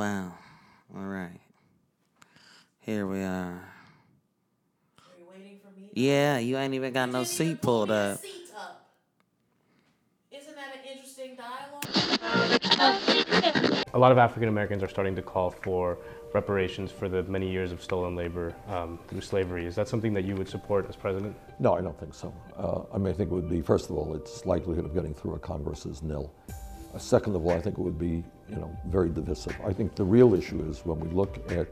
wow. All right. Here we are. Are you waiting for me? Yeah, you ain't even got no Didn't even seat pulled up. seat up. Isn't that an interesting dialogue? A lot of African Americans are starting to call for reparations for the many years of stolen labor um, through slavery. Is that something that you would support as president? No, I don't think so. Uh, I mean, I think it would be, first of all, its likelihood of getting through a Congress is nil. Uh, second of all, I think it would be, you know, very divisive. I think the real issue is when we look at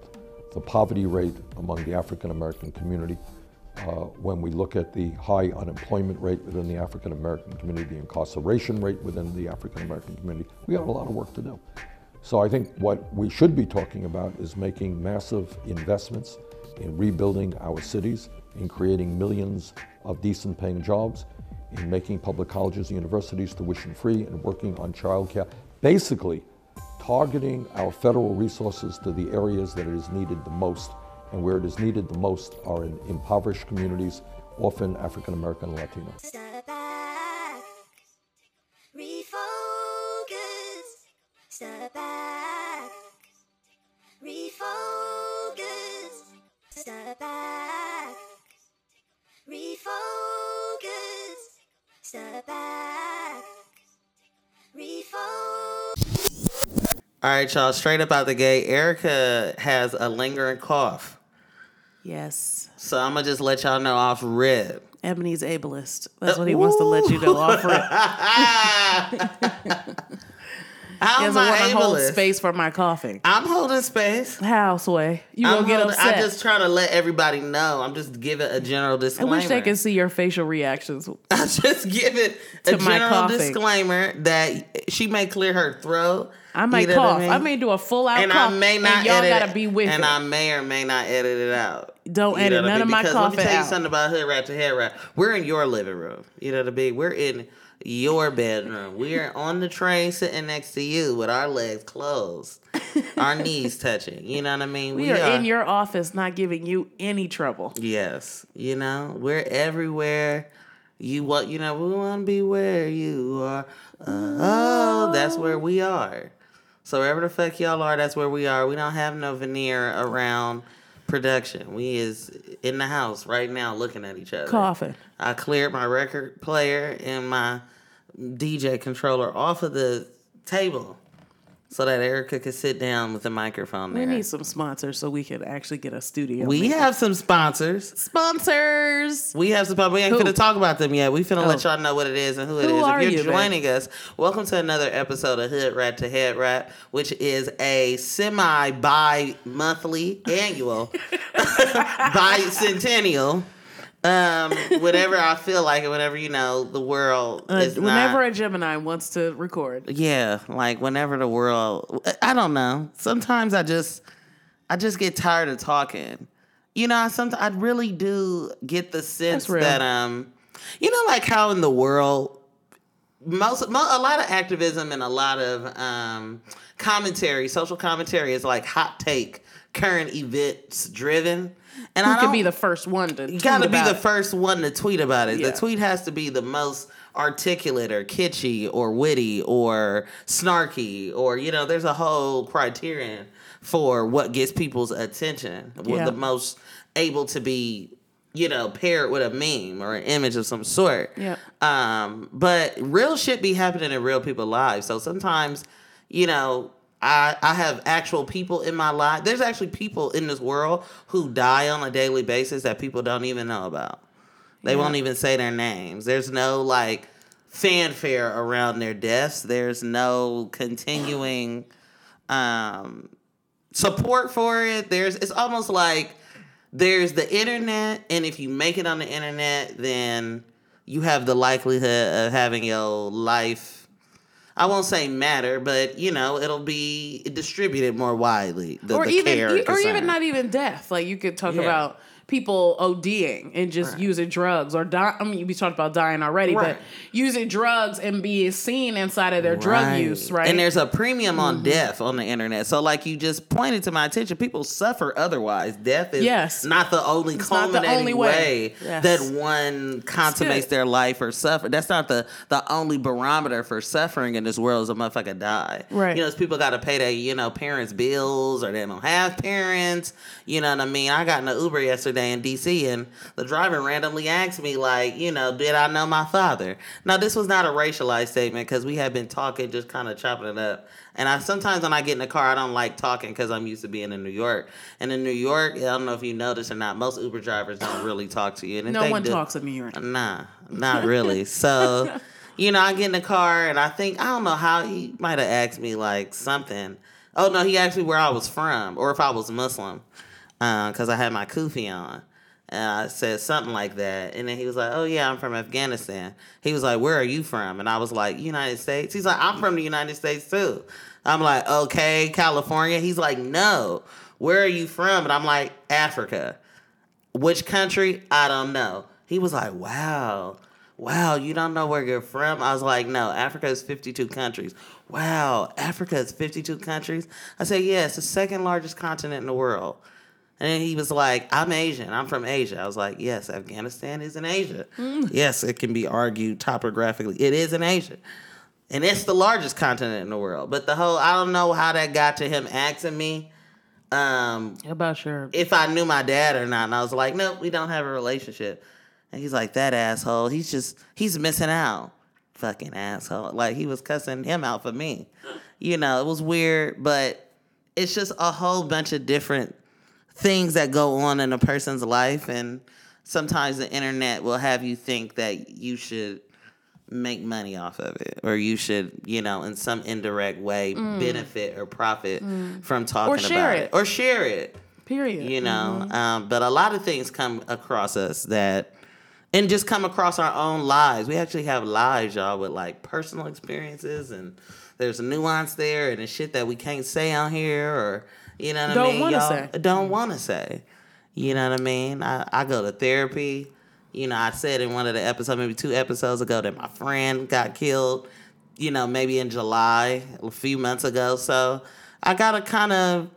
the poverty rate among the African American community, uh, when we look at the high unemployment rate within the African American community, the incarceration rate within the African American community, we have a lot of work to do. So I think what we should be talking about is making massive investments in rebuilding our cities, in creating millions of decent paying jobs, in making public colleges and universities tuition free, and working on childcare. Basically, targeting our federal resources to the areas that it is needed the most. And where it is needed the most are in impoverished communities, often African American and Latino. Refocus. Step back, refocus. All right, y'all. Straight up out the gate, Ericka has a lingering cough. Yes. So I'm gonna just let y'all know off rip. Ebony's ableist. That's what he wants to let you know off rip. How am doesn't want I to hold space for my coughing. I'm holding space. How, Sway? You I'm gonna get holding- upset. I'm just trying to let everybody know. I'm just giving a general disclaimer. I wish they could see your facial reactions. I just give it a To my general disclaimer that she may clear her throat. I might You know what cough. I, may do a full out and cough. I may not and y'all edit gotta it, be with and it. I may or may not edit it out. Don't You edit none mean? of my because let me coughing tell you out. something about hood rap to head rap. We're in your living room. You know what I mean? We're in your bedroom. We're on the train sitting next to you with our legs closed, our knees touching. You know what I mean? we, are, in your office, not giving you any trouble. Yes, you know we're everywhere. You what? You know we want to be where you are. Oh, that's where we are. So wherever the fuck y'all are, that's where we are. We don't have no veneer around production. We is in the house right now, looking at each other. Coughing. I cleared my record player and my DJ controller off of the table so that Ericka could sit down with the microphone There. We need some sponsors so we can actually get a studio. we maybe. have some sponsors. sponsors. We have some, we ain't Who? finna talk about them yet. We finna let Oh. y'all know what it is and who it Who is. are if you're you, joining us, welcome to another episode of Hood Rat to Head Rap, which is a semi bi monthly annual bicentennial. Um, whenever I feel like it, whenever you know the world Uh, is whenever not, a Gemini wants to record, yeah, like whenever the world, I don't know. Sometimes I just, I just get tired of talking. You know, I sometimes I really do get the sense that um, you know, like how in the world, most, mo- a lot of activism and a lot of um commentary, social commentary is like hot take, current events driven, and who I could be the first one to? you gotta tweet be about the first one to tweet about it. Yeah. The tweet has to be the most articulate or kitschy or witty or snarky or you know, there's a whole criterion for what gets people's attention. Yeah. the most able to be, you know, paired with a meme or an image of some sort. Yeah. Um, but real shit be happening in real people's lives. So sometimes, you know, I I have actual people in my life. There's actually people in this world who die on a daily basis that people don't even know about. They Yeah. won't even say their names. There's no like fanfare around their deaths. There's no continuing um support for it. There's it's almost like there's the internet, and if you make it on the internet, then you have the likelihood of having your life. I won't say matter, but you know it'll be distributed more widely. The, or the even or concern. even not even death. Like you could talk Yeah. about people ODing and just using drugs or die. I mean, we talked about dying already, Right. but using drugs and being seen inside of their drug use, right? And there's a premium on mm-hmm. death on the internet. So, like you just pointed to my attention, people suffer otherwise. Death is Yes. not the only It's not the only way, way. Yes. that one consummates their life or suffer. That's not the the only barometer for suffering in this world is a motherfucker die. Right. You know, it's people got to pay their you know parents' bills or they don't have parents. You know what I mean? I got in an Uber yesterday in DC and the driver randomly asked me like, you know, did I know my father? Now this was not a racialized statement because we had been talking, just kind of chopping it up. And I sometimes when I get in the car, I don't like talking because I'm used to being in New York. And in New York, I don't know if you noticed or not, most Uber drivers don't really talk to you. And no one do- talks in New York. Nah, not really. So, you know, I get in the car and I think I don't know how he might have asked me like something. Oh no, he asked me where I was from or if I was Muslim, Uh, because I had my kufi on. And I said something like that, and then he was like, "Oh yeah, I'm from Afghanistan." He was like, "Where are you from?" And I was like, "United States." He's like, "I'm from the United States too." I'm like, "Okay, California." He's like, "No, where are you from?" And I'm like, "Africa." Which country? I don't know. He was like, wow, wow, you don't know where you're from? I was like, no, Africa is 52 countries. Wow, Africa is 52 countries? I said, yeah, it's the second largest continent in the world. And then he was like, I'm Asian. I'm from Asia. I was like, yes, Afghanistan is in Asia. Yes, it can be argued topographically. It is in Asia. And it's the largest continent in the world. But the whole, I don't know how that got to him asking me. Um, about your if I knew my dad or not. And I was like, nope, we don't have a relationship. And he's like, that asshole. He's just, he's missing out. Fucking asshole. Like he was cussing him out for me. You know, it was weird, but it's just a whole bunch of different things that go on in a person's life. And sometimes the internet will have you think that you should make money off of it or you should you know in some indirect way mm. benefit or profit mm. from talking share about it. it or share it period? you know mm-hmm. um, but a lot of things come across us that and just come across our own lives we actually have lives y'all with like personal experiences and there's a nuance there and the shit that we can't say on here or you know what Don't i mean wanna y'all say. don't want to say you know what i mean I, I go to therapy you know i said in one of the episodes maybe two episodes ago that my friend got killed you know maybe in july a few months ago so i gotta kind of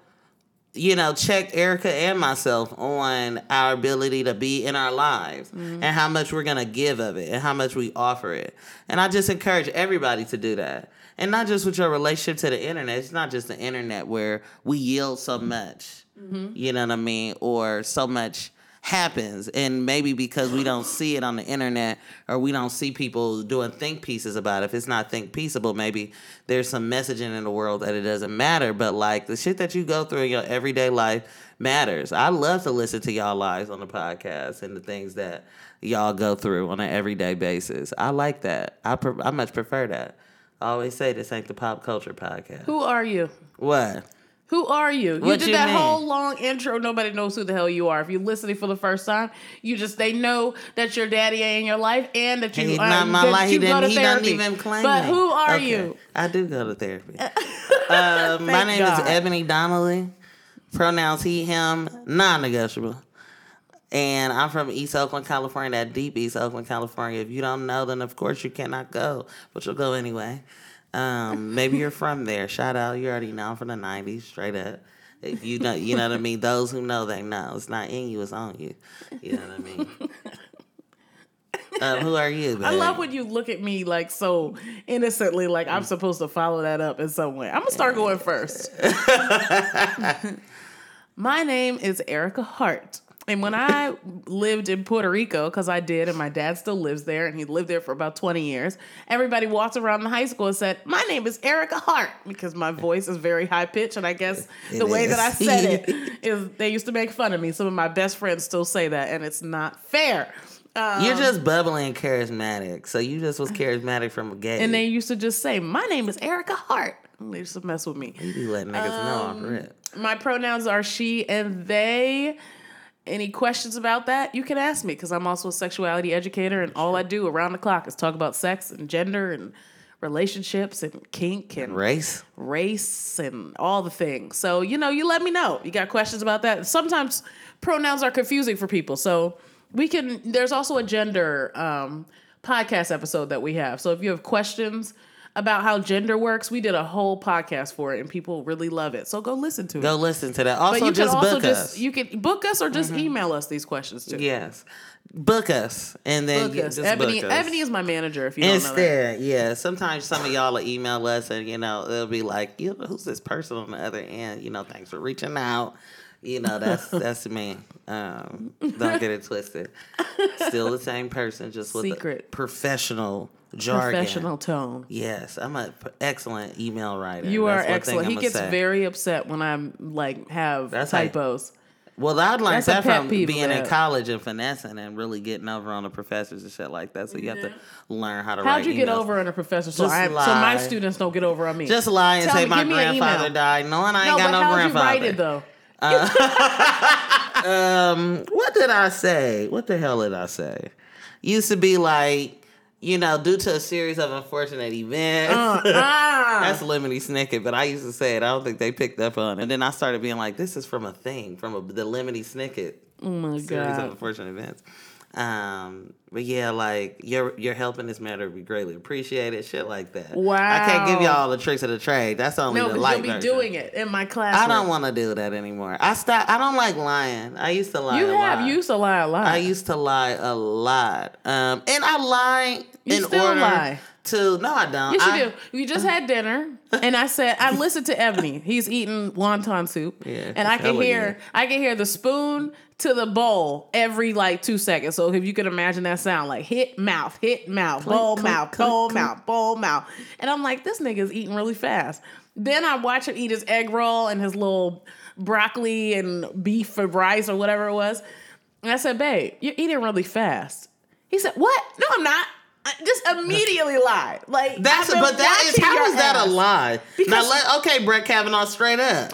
you know, check Ericka and myself on our ability to be in our lives mm-hmm. and how much we're gonna give of it and how much we offer it. And I just encourage everybody to do that. And not just with your relationship to the internet. It's not just the internet where we yield so mm-hmm. much. Mm-hmm. You know what I mean? Or so much happens. And maybe because we don't see it on the internet or we don't see people doing think pieces about it. If it's not think peaceable maybe there's some messaging in the world that it doesn't matter. But like the shit that you go through in your everyday life matters. I love to listen to y'all lives on the podcast and the things that y'all go through on an everyday basis. I like that. I, pre- I much prefer that i always say this ain't the pop culture podcast Who are you? what Who are you? You What did you that mean? whole long intro. Nobody knows who the hell you are. If you're listening for the first time, you just they know that your daddy ain't in your life and that you um, not my life. He didn't. He doesn't even claim But me. who are Okay. you? I do go to therapy. uh, my name God. is Ebony Donnelly. Pronouns he, him, non-negotiable. And I'm from East Oakland, California, that deep East Oakland, California. If you don't know, then of course you cannot go, but you'll go anyway. Um, maybe you're from there. Shout out, you already know I'm from the '90s, straight up. If you know, you know what I mean. Those who know, they know. It's not in you; it's on you. You know what I mean. um, who are you? I love when you look at me like so innocently, like I'm supposed to follow that up in some way. I'm gonna start going first. My name is Ericka Hart. And when I lived in Puerto Rico, because I did, and my dad still lives there, and he lived there for about 20 years, everybody walked around the high school and said, My name is Ericka Hart, because my voice is very high pitched. And I guess the It way that I said it is they used to make fun of me. Some of my best friends still say that, and it's not fair. Um, You're just bubbly and charismatic. So you just was charismatic from a gay. and they used to just say, My name is Ericka Hart. And they used to mess with me. you be letting niggas know Um, off rip. My pronouns are she and they. Any questions about that, you can ask me because I'm also a sexuality educator, and all I do around the clock is talk about sex and gender and relationships and kink and Race. race and all the things. So, you know, you let me know. You got questions about that? Sometimes pronouns are confusing for people. So, we can there's also a gender um podcast episode that we have. So, if you have questions about how gender works, we did a whole podcast for it and people really love it. So, go listen to it. Go listen to that. Also, but you just can also book just us. you can book us or just email us these questions too. yes, book us, and then Book us. just Ebony book us. Ebony is my manager if you don't know that. Instead, yeah. Sometimes some of y'all will email us, and you know they'll be like, "You know, who's this person on the other end?" You know, thanks for reaching out. You know, that's that's me. Um, don't get it twisted. Still the same person, just with a Secret. professional jargon. Professional tone. Yes, I'm an excellent email writer. You are That's thing excellent. He gets say. very upset when I'm like have That's how- typos. Well, I learned That's that from being in college and finessing and really getting over on the professors and shit like that. So you have to learn how to write. How'd you get over on a professor? So, I, so my students don't get over on me. Just lie and Tell say me, my give me an grandfather died, knowing I ain't no, got but no how'd grandfather. you write it though? Um, what did I say? What the hell did I say? Used to be like, you know, due to a series of unfortunate events. Ah, That's Lemony Snicket, but I used to say it. I don't think they picked up on it. And then I started being like, this is from a thing, from a, the Lemony Snicket oh my series of god. unfortunate events. Um, but yeah, like your your help in this matter would be greatly appreciated. Shit like that. Wow. I can't give y'all the tricks of the trade. That's only No, the light you'll be version. doing it in my class. I don't want to do that anymore. I stop. I don't like lying. I used to lie. You a have lot. used to lie a lot. I used to lie a lot. Um, and I lie You in still order lie. To. No, I don't. Yes, you do. We just had dinner, and I said I listened to Ebony. He's eating wonton soup, Yeah, and I can hear. I can hear the spoon to the bowl every like two seconds. So if you could imagine that sound, like hit mouth, hit mouth, bowl clink, mouth, clink, bowl clink. mouth, bowl mouth, and I'm like, this nigga's eating really fast. Then I watch him eat his egg roll and his little broccoli and beef or rice or whatever it was, and I said, babe, you're eating really fast. He said, what? No, I'm not. I just immediately lie. Like That's I've but that is how is that ass. a lie? Because- now let okay, Brett Kavanaugh, straight up.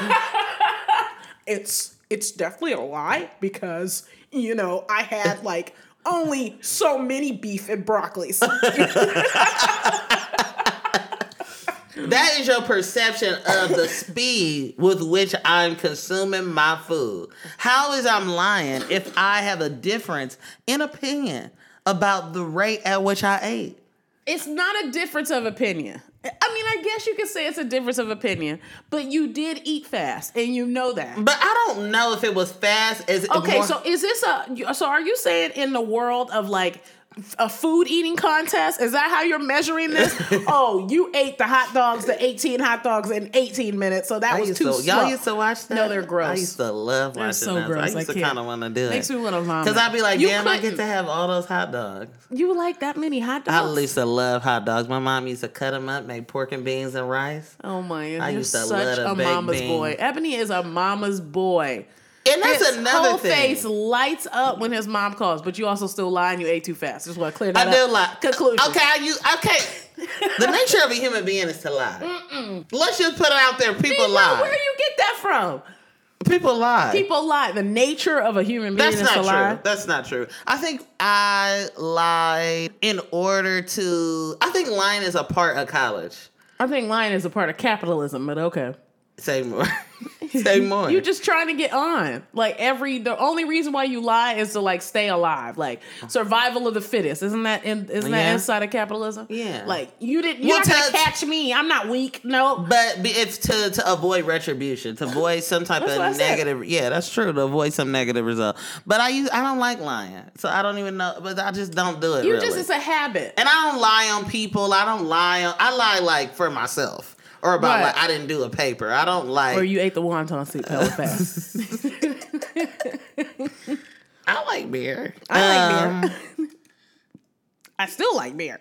it's it's definitely a lie because you know I had like only so many beef and broccolis. That is your perception of the speed with which I'm consuming my food. How is I'm lying if I have a difference in opinion about the rate at which I ate? It's not a difference of opinion. I mean, I guess you could say it's a difference of opinion, but you did eat fast, and you know that. But I don't know if it was fast as Okay, more- so is this a? So are you saying in the world of like a food eating contest? Is that how you're measuring this? oh, you ate the hot dogs, the 18 hot dogs in 18 minutes, so that I was used too to, slow. y'all used to watch that. No, they're gross. I used to love They're watching so that. gross, I I used to can't. kind of want to do it. Makes me want to vomit. Because I'd be like, You damn, I get to have all those hot dogs. You like that many hot dogs? I used to love hot dogs. My mom used to cut them up, make pork and beans and rice. Oh my god, I you're used to such love a a mama's bean. boy. Ebony is a mama's boy. And that's his another whole thing. face lights up when his mom calls, but you also still lie and you ate too fast. Just want to clear that I up. do lie. Conclusion. Okay, I use okay. the nature of a human being is to lie. Let's just put it out there. People lie. where do you get that from? People lie. People lie. The nature of a human being That's is not to true. lie. That's not true. I think I lied in order to. I think lying is a part of college. I think lying is a part of capitalism, but okay. Say more. Say more. You're just trying to get on. Like every the only reason why you lie is to like stay alive. Like survival of the fittest. Isn't that in, isn't that inside of capitalism? Yeah. Like you didn't you're Well, not gonna catch me. I'm not weak. No. But it's to to avoid retribution, to avoid some type of negative. Yeah, that's true. To avoid some negative result. But I use I don't like lying, so I don't even know. But I just don't do it. You really. just it's a habit. and I don't lie on people. I don't lie on. I lie like for myself or about Right. like I didn't do a paper. I don't like. Or you ate the wonton soup hella fast. I like beer. I Um, like beer. I still like beer.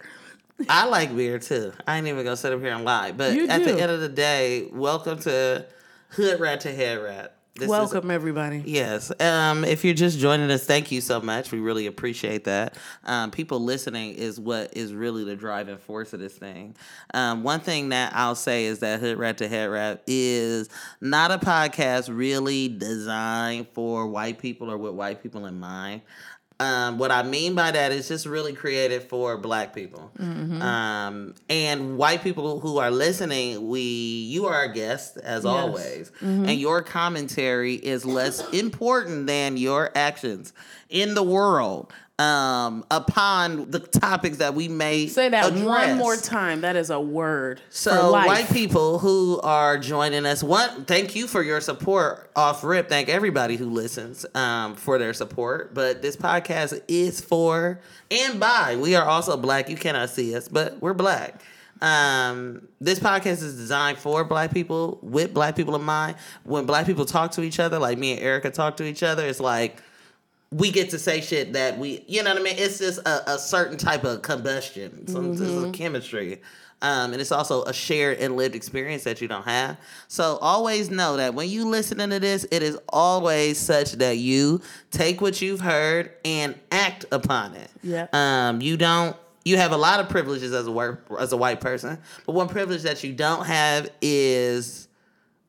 I like beer too. I ain't even gonna sit up here and lie. But at the end of the day, welcome to Hood Rat to Head Rat. This is- Welcome everybody. Yes. Um, if you're just joining us, thank you so much. We really appreciate that. Um, people listening is what is really the driving force of this thing. Um, one thing that I'll say is that Hood Rat to Head Rat is not a podcast really designed for white people or with white people in mind. Um, what I mean by that is just really created for black people. Um, and white people who are listening, we you are our guest as always. And your commentary is less important than your actions in the world um, upon the topics that we may Say that one more time. That is a word. So white people who are joining us, one, thank you for your support off rip. Thank everybody who listens um, for their support. But this podcast is for and by. We are also black. You cannot see us, but we're black. Um, this podcast is designed for black people with black people in mind. When black people talk to each other, like me and Ericka talk to each other, it's like we get to say shit that we, you know what I mean? It's just a, a certain type of combustion, some is chemistry. Um, and it's also a shared and lived experience that you don't have. So always know that when you listening to this, it is always such that you take what you've heard and act upon it. Yeah. Um, you don't. You have a lot of privileges as a work as a white person, but one privilege that you don't have is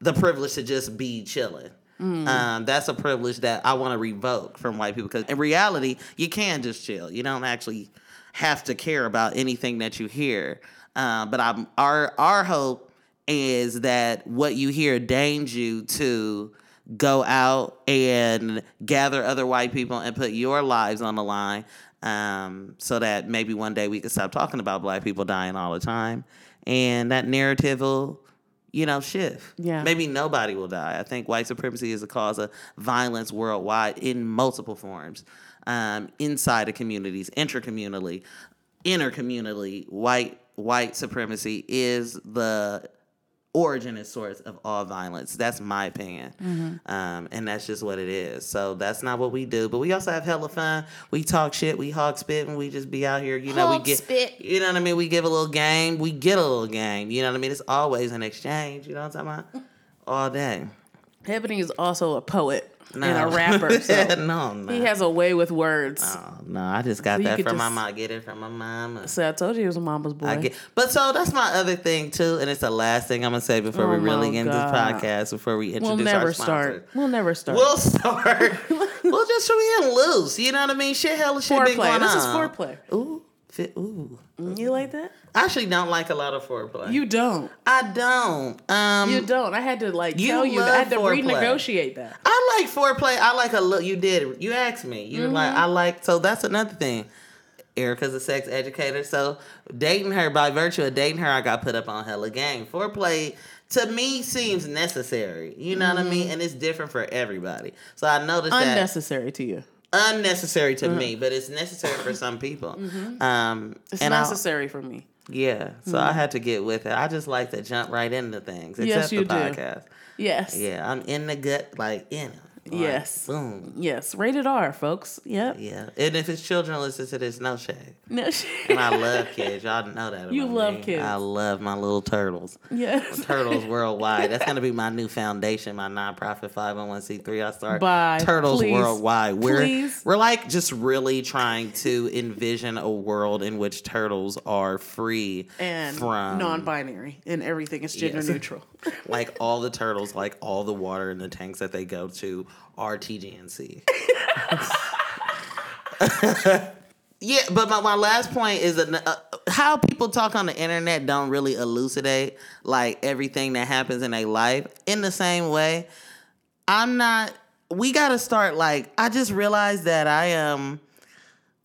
the privilege to just be chilling. Um, that's a privilege that I want to revoke from white people because in reality, you can just chill. You don't actually have to care about anything that you hear. Um, but I'm our our hope is that what you hear deigns you to go out and gather other white people and put your lives on the line um, so that maybe one day we can stop talking about black people dying all the time and that narrative will you know shift. Yeah. maybe nobody will die. I think white supremacy is a cause of violence worldwide in multiple forms um, inside of communities intercommunally intercommunally. White white supremacy is the origin and source of all violence. That's my opinion. Um, and that's just what it is. So that's not what we do. But we also have hella fun. We talk shit, we hog spit, and we just be out here. You know, Hog we get spit. you know what I mean? We give a little game, we get a little game. You know what I mean? It's always an exchange, you know what I'm talking about? All day. Ebony is also a poet No. and a rapper. So no, no. he has a way with words. Oh, no, I just got So that from my mom. I get it from my mama. So I told you he was a mama's boy. I get, but so that's my other thing too, and it's the last thing I'm gonna say before Oh we really end God. this podcast. Before we introduce we'll never our start. We'll never start. We'll start. we'll just be loose. You know what I mean? Shit, hella shit been foreplay. going This is on. foreplay. Ooh, fit, ooh. You like that? I actually don't like a lot of foreplay. You don't. I don't. Um, You don't. I had to like You tell you that. I had to foreplay. renegotiate that. I like foreplay. I like a look. You did. You asked me. You were like, Mm-hmm. I like. So that's another thing. Ericka's a sex educator, so dating her by virtue of dating her, I got put up on hella game. Foreplay to me seems necessary. You know what I Mm-hmm. mean? And it's different for everybody. So I noticed that Unnecessary to you. Unnecessary to me, but it's necessary for some people. Um, Mm-hmm. It's and I- necessary for me. yeah, so I had to get with it. I just like to jump right into things, except Yes, the you do. podcast. Yes. Yeah, I'm in the gut, like in it. Like, Yes. Boom. Yes. Rated R, folks. Yep. Yeah, and if it's children listen to this, no shade. No shade. And I love kids. Y'all know that. You love me. kids. I love my little turtles. yes. Turtles Worldwide. That's gonna be my new foundation, my nonprofit five hundred one c three. I start Bye. Turtles Please. Worldwide. We're Please. we're like just really trying to envision a world in which turtles are free And from non-binary and everything is gender Yes. neutral. Like all the turtles, like all the water in the tanks that they go to are TGNC. yeah, but my, my last point is that, uh, how people talk on the internet don't really elucidate like everything that happens in their life in the same way. I'm not. We got to start like. I just realized that I am.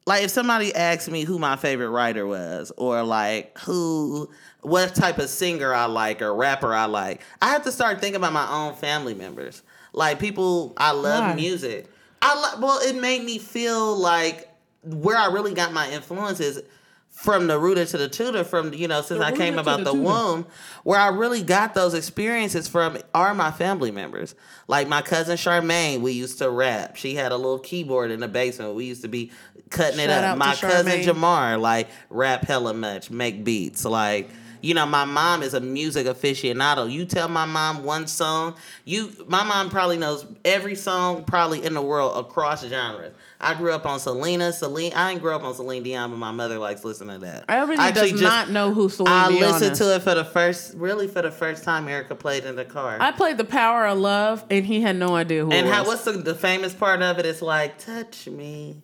like if somebody asked me who my favorite writer was or like who what type of singer I like or rapper I like, I have to start thinking about my own family members. Like people I love Why? music. I lo- well it made me feel like where I really got my influences from the rooter to the tutor from you know since The I came about the the, womb where I really got those experiences from are my family members. Like my cousin Charmaine, we used to rap. She had a little keyboard in the basement. We used to be cutting it Shout out up. My cousin Jamar, like rap hella much, make beats. Like, you know, my mom is a music aficionado. You tell my mom one song, you my mom probably knows every song probably in the world across genres. I grew up on Selena, Celine. I didn't grow up on Celine Dion, but my mother likes listening to that. Everybody I actually does just- not know who Celine I Dion listened is. to it for the first, really for the first time. Ericka played in the car. I played The Power of Love, and he had no idea who and it was. how? What's the, the famous part of it? It's like touch me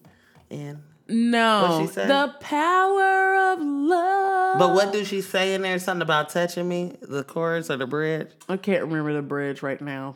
and No, What'd she say? the power of love. But what do she say in there? Something about touching me? The chorus or the bridge? I can't remember the bridge right now.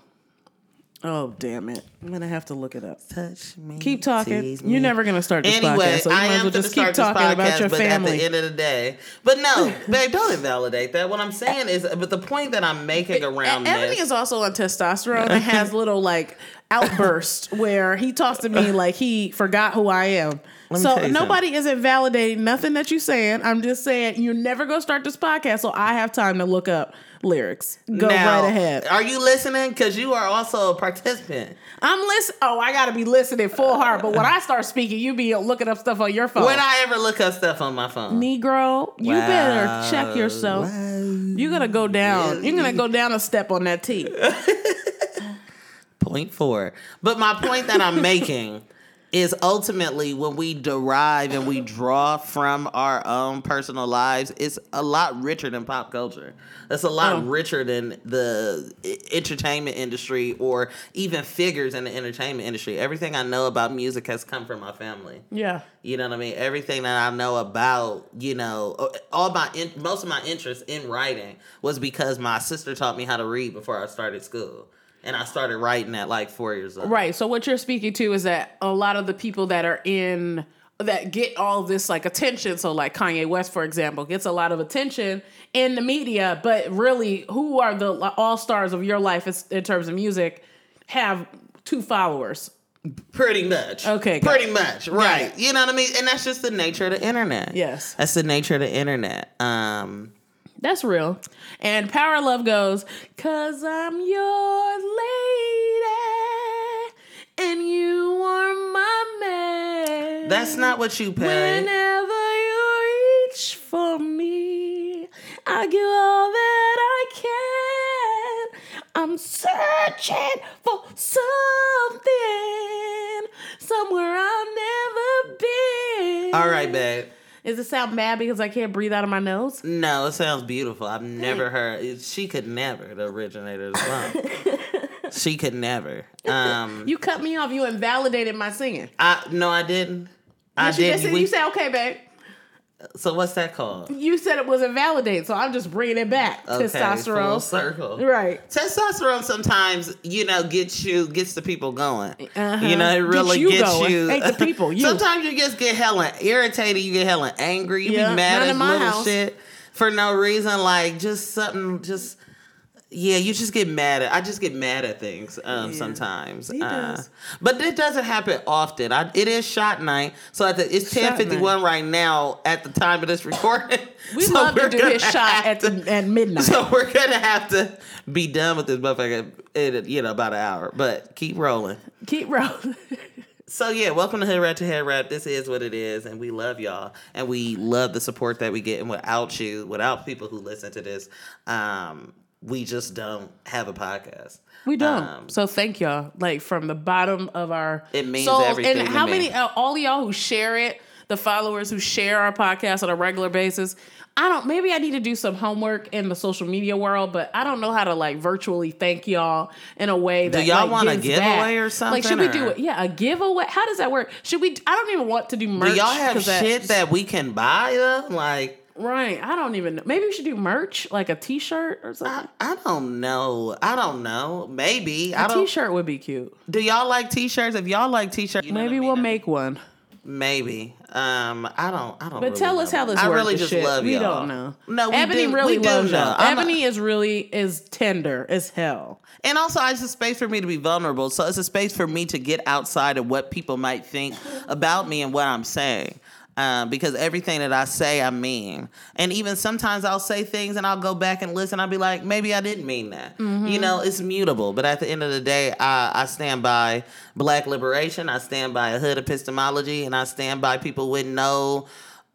Oh damn it! I'm gonna have to look it up. Touch me. Keep talking. tease You're never gonna start this Anyway, podcast, so you I might as am well just keep talking podcast, about your but at the end of the day, but no, babe, don't invalidate that. What I'm saying is, but the point that I'm making around Ebony this, is also on testosterone and has little like outbursts where he talks to me like he forgot who I am. So nobody isn't validating nothing that you're saying. I'm just saying you're never gonna start this podcast, so I have time to look up lyrics. Go now, right ahead. Are you listening? Because you are also a participant. I'm listening. Oh, I gotta be listening full heart. But when I start speaking, you be looking up stuff on your phone. When I ever look up stuff on my phone, Negro, you better check yourself. You're gonna go down. You're gonna go down a step on that T. point four. But my point that I'm making is ultimately when we derive and we draw from our own personal lives, it's a lot richer than pop culture. It's a lot Oh. richer than the entertainment industry or even figures in the entertainment industry. Everything I know about music has come from my family. Yeah. You know what I mean? Everything that I know about, you know, all my in, most of my interest in writing was because my sister taught me how to read before I started school, and I started writing at like four years old. Right. So what you're speaking to is that a lot of the people that are in that get all this like attention. So like Kanye West, for example, gets a lot of attention in the media, but really, who are the all stars of your life in terms of music? Have two followers. Pretty much. Okay, Pretty much. Right. it. You know what I mean? And that's just the nature of the internet. Yes. That's the nature of the internet. Um. That's real. And Power Love goes, Cause I'm your lady and you are my man. That's not what you pay. Whenever you reach for me, I give all that I can. I'm searching for something somewhere I've never been. All right, babe. Does it sound bad because I can't breathe out of my nose? No, it sounds beautiful. I've never heard. She could never, the originator of the song. she could never. Um. You cut me off. You invalidated my singing. I no, I didn't. I Yes, you didn't. did. We- You said, okay, babe. So what's that called? You said it was invalidated, so I'm just bringing it back. Okay, full Testosterone. circle. Right. Testosterone sometimes, you know, gets you gets the people going. Uh-huh. You know, it Gets really you gets going. you. Ain't the people, you. Sometimes you just get hella irritated. You get hella angry. You Yeah, be mad at little house. shit for no reason. Like just something. Just yeah, you just get mad at. I just get mad at things um, sometimes. He Uh, does. but it doesn't happen often. I, it is shot night, so at the, it's ten fifty one right now at the time of this recording. We So love to do his shot at, the, at midnight. so we're gonna have to be done with this motherfucker in you know about an hour, but keep rolling. Keep rolling. So yeah, welcome to Hood Rat to Head Rap. This is what it is, and we love y'all, and we love the support that we get. And without you, without people who listen to this, um, we just don't have a podcast. We don't. Um, so thank y'all. Like from the bottom of our It means souls. everything And how many uh, all of y'all who share it, the followers who share our podcast on a regular basis. I don't maybe I need to do some homework in the social media world, but I don't know how to like virtually thank y'all in a way that do y'all like, want a giveaway back. or something, Like should we do it? Yeah, a giveaway. How does that work? Should we I don't even want to do merch. Do y'all have shit that we can buy though? Like Right. I don't even know. Maybe we should do merch, like a t-shirt or something. I don't know. I don't know. Maybe I A don't. t-shirt would be cute. Do y'all like t-shirts? If y'all like t-shirts, you know Maybe I we'll make one. Maybe. Um, I don't. I don't. But really tell us how this I works. I really just shit. love y'all. don't know. No, we Ebony do- really we loves y'all. Ebony is really is tender as hell. And also, it's a space for me to be vulnerable. So it's a space for me to get outside of what people might think about me and what I'm saying. Um, because everything that I say, I mean. And even sometimes I'll say things and I'll go back and listen. I'll be like, maybe I didn't mean that. You know, it's mutable. But at the end of the day, I, I stand by black liberation. I stand by a hood epistemology. And I stand by people with no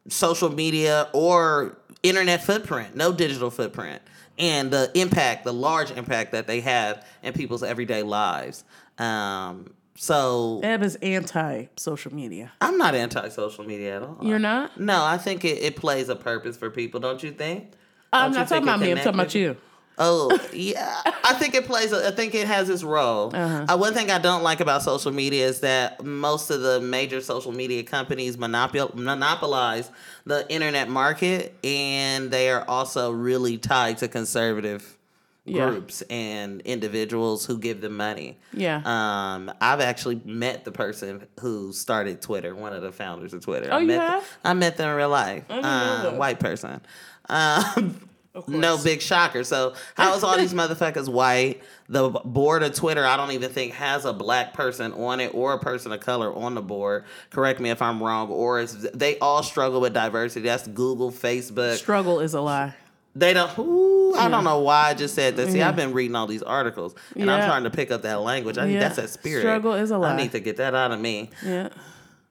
social media or internet footprint, no digital footprint, and the impact, the large impact that they have in people's everyday lives. Um, so Eb is anti social media. I'm not anti-social media at all. You're not? No, I think it, it plays a purpose for people. Don't you think? I'm Don't not talking about me. I'm talking about you. Oh yeah, I think it plays. I think it has its role. Uh-huh. Uh, one thing I don't like about social media is that most of the major social media companies monopol- monopolize the internet market, and they are also really tied to conservative Yeah. groups and individuals who give them money. Yeah. Um, I've actually met the person who started Twitter, one of the founders of Twitter. Oh, I you met have? I met them in real life. that. white person. Um, no big shocker. So how is all these motherfuckers white? The board of Twitter, I don't even think has a black person on it or a person of color on the board. Correct me if I'm wrong. Or is they all struggle with diversity? That's Google, Facebook. Struggle is a lie. They don't. Ooh, I don't know why I just said that. See, I've been reading all these articles, and I'm trying to pick up that language. I Yeah. that's that spirit. Struggle is a lie. I need to get that out of me. Yeah.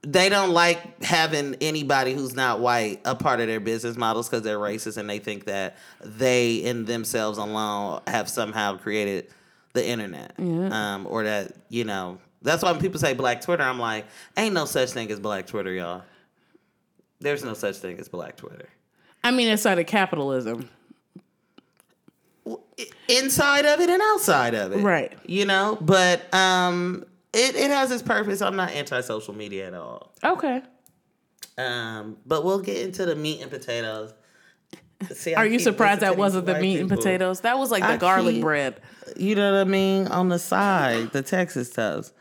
They don't like having anybody who's not white a part of their business models because they're racist, and they think that they in themselves alone have somehow created the internet, um, or that you know. That's why when people say Black Twitter, I'm like, ain't no such thing as Black Twitter, y'all. There's no such thing as Black Twitter. I mean, inside of capitalism. inside of it and outside of it. Right. You know, but um it, it has its purpose. I'm not anti social media at all. Okay. Um, but we'll get into the meat and potatoes. See, I Are you surprised that wasn't the meat and potatoes? That was like the I garlic keep- bread. You know what I mean? On the side, the Texas toast.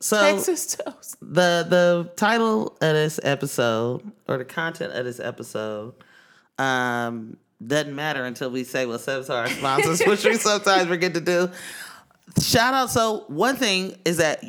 So Texas toast. the the title of this episode or the content of this episode um doesn't matter until we say what's up to our sponsors, which we sometimes forget to do. Shout out. So one thing is that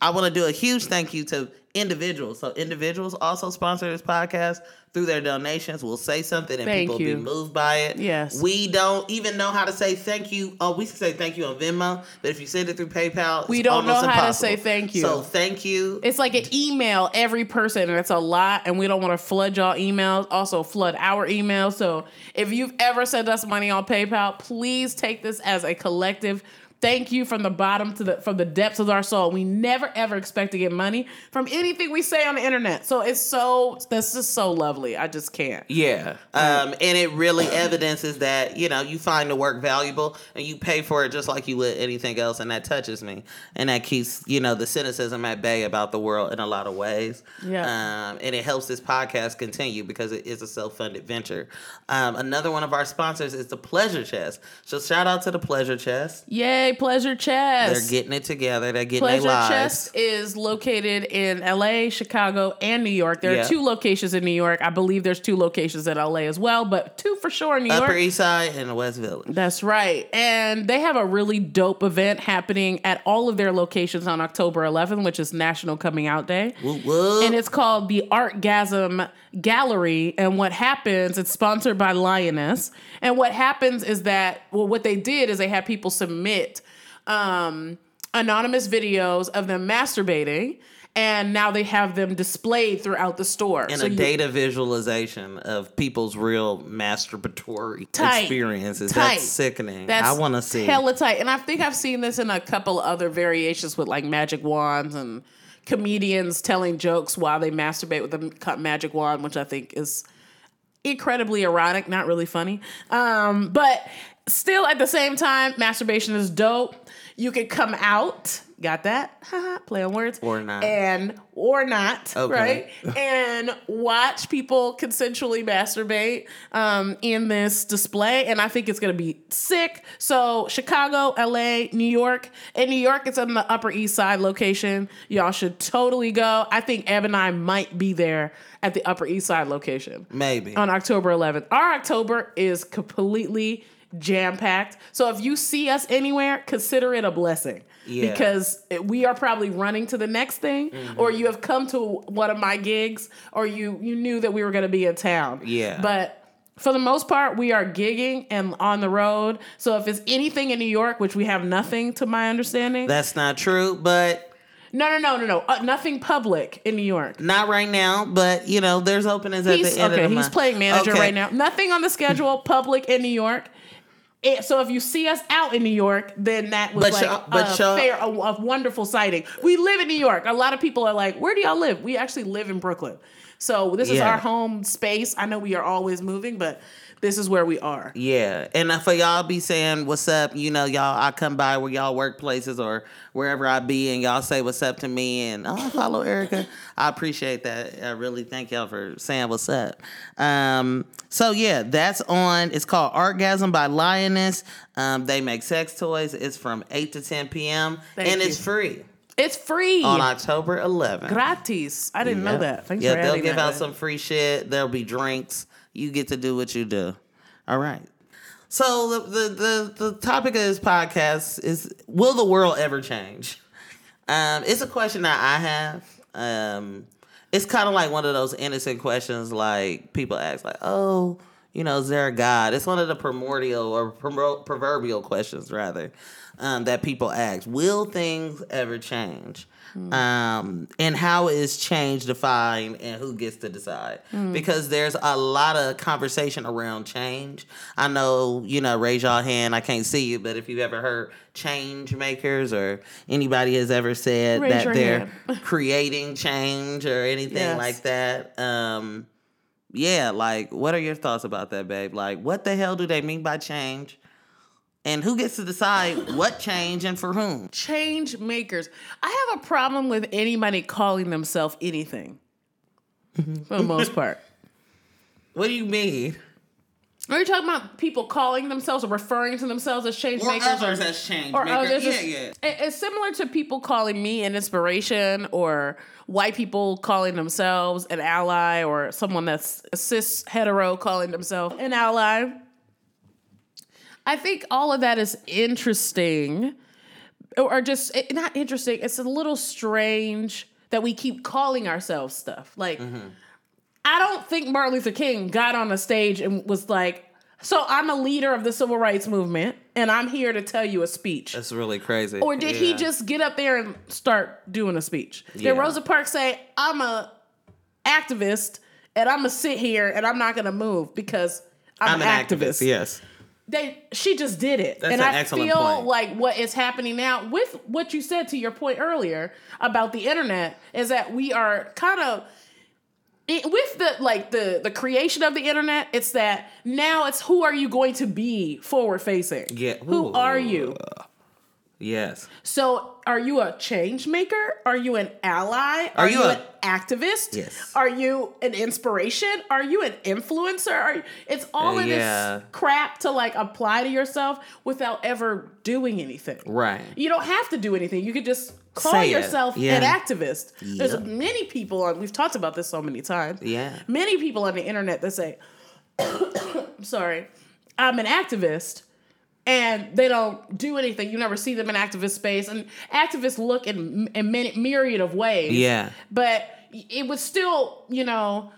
I want to do a huge thank you to individuals. So individuals also sponsor this podcast through their donations. We'll say something and Thank people you. be moved by it. Yes. We don't even know how to say thank you. Oh, we can say thank you on Venmo, but if you send it through PayPal, We don't know how to say thank you. So thank you. It's like an email every person, and it's a lot, and we don't want to flood y'all emails. Also, flood our emails. So, if you've ever sent us money on PayPal, please take this as a collective thank you from the bottom to the from the depths of our soul. We never ever expect to get money from anything we say on the internet. So it's so that's just so lovely. I just can't. Yeah. Um, and it really evidences that, you know, you find the work valuable and you pay for it just like you would anything else. And that touches me. And that keeps, you know, the cynicism at bay about the world in a lot of ways. Yeah. Um, and it helps this podcast continue because it is a self funded venture. Um, another one of our sponsors is the Pleasure Chest. So shout out to the Pleasure Chest. Yay, Pleasure Chest. They're getting it together. They're getting Pleasure their lives. Chest is located in LA, Chicago, and New York. There Yeah. are two locations in New York. I believe there's two locations in LA as well, but two for sure in New Upper York. Upper East Side and West Village. That's right. And they have a really dope event happening at all of their locations on October 11th, which is National Coming Out Day. Whoop, whoop. And it's called the Artgasm Gallery. And what happens, it's sponsored by Lioness. And what happens is that, well, what they did is they had people submit um, anonymous videos of them masturbating. And now they have them displayed throughout the store. and So a you- data visualization of people's real masturbatory Tight. experiences. Tight. That's sickening. That's I want to see. hella tight. And I think I've seen this in a couple other variations with like magic wands and comedians telling jokes while they masturbate with a magic wand, which I think is incredibly erotic, not really funny. Um, but still, at the same time, masturbation is dope. You can come out. Got that? Play on words. Or not. And or not, Okay. right? and watch people consensually masturbate um, in this display. And I think it's going to be sick. So, Chicago, LA, New York. In New York, it's on the Upper East Side location. Y'all should totally go. I think Eb and I might be there at the Upper East Side location Maybe. on October 11th. Our October is completely jam packed. So if you see us anywhere, consider it a blessing. Yeah. Because we are probably running to the next thing, Mm-hmm. or you have come to one of my gigs, or you you knew that we were going to be in town. Yeah. But for the most part, we are gigging and on the road. So if it's anything in New York, which we have nothing to my understanding, That's not true, but no, no, no, no, no, uh, nothing public in New York. not right now. But you know, there's openings at He's the end okay. of the day. He's month. playing manager Okay. right now. Nothing on the schedule. public in New York. It- so if you see us out in New York, then that was But like but a, fair, a, a wonderful sighting. We live in New York. A lot of people are like, "Where do y'all live?" We actually live in Brooklyn. So this is our home space. I know we are always moving, but this is where we are. Yeah, and for y'all be saying what's up, you know, y'all, I come by where y'all workplaces or wherever I be, and y'all say what's up to me, and oh, I follow Ericka. I appreciate that. I really thank y'all for saying what's up. Um, so yeah, that's on. It's called Artgasm by Lioness. Um, they make sex toys. It's from eight to ten p.m. Thank and you. it's free It's free. on October 11th. Gratis. I didn't know Yeah. that. Thanks yeah, they'll give that. out some free shit. There'll be drinks. You get to do what you do. All right. So the the the, the topic of this podcast is: Will the world ever change? Um, it's a question that I have. Um, it's kind of like one of those innocent questions, like people ask, like, "Oh, you know, is there a God?" It's one of the primordial or proverbial questions, rather, um, that people ask: Will things ever change? Um, and how is change defined, and who gets to decide? Because there's a lot of conversation around change. I know, you know, raise your hand. I can't see you, but if you've ever heard change makers or anybody has ever said Raise that they're creating change or anything Yes. like that. Um, yeah, like what are your thoughts about that, babe? Like, what the hell do they mean by change? And who gets to decide what change and for whom? change makers. I have a problem with anybody calling themselves anything. For the most part. What do you mean? Are you talking about people calling themselves or referring to themselves as change Or makers? others as change or makers. others Yeah, yeah. it- It's similar to people calling me an inspiration or white people calling themselves an ally or someone that's a cis hetero calling themselves an ally. I think all of that is interesting or just it, not interesting. It's a little strange that we keep calling ourselves stuff. Like, mm-hmm. I don't think Martin Luther King got on a stage and was like, "So I'm a leader of the civil rights movement, and I'm here to tell you a speech." That's really crazy. Or did he just get up there and start doing a speech? Yeah. Did Rosa Parks say, "I'm a activist and I'm gonna sit here and I'm not gonna move because I'm, I'm an activist. Yes. They she just did it That's and an i excellent feel point. like what is happening now with what you said to your point earlier about the internet is that we are kind of it, with the like the the creation of the internet it's that now it's who are you going to be forward facing Yeah. who are you Yes. so are you a change maker are you an ally Are you a- an activist Yes. are you an inspiration are you an influencer are you, it's all of Yeah. this crap to like apply to yourself without ever doing anything Right. you don't have to do anything you could just call Say yourself Yeah. an activist there's many people on we've talked about this so many times Yeah. many people on the internet that say I'm sorry i'm an activist and they don't do anything. You never see them in activist space, and activists look in in many myriad of ways. Yeah. but it would still, you know,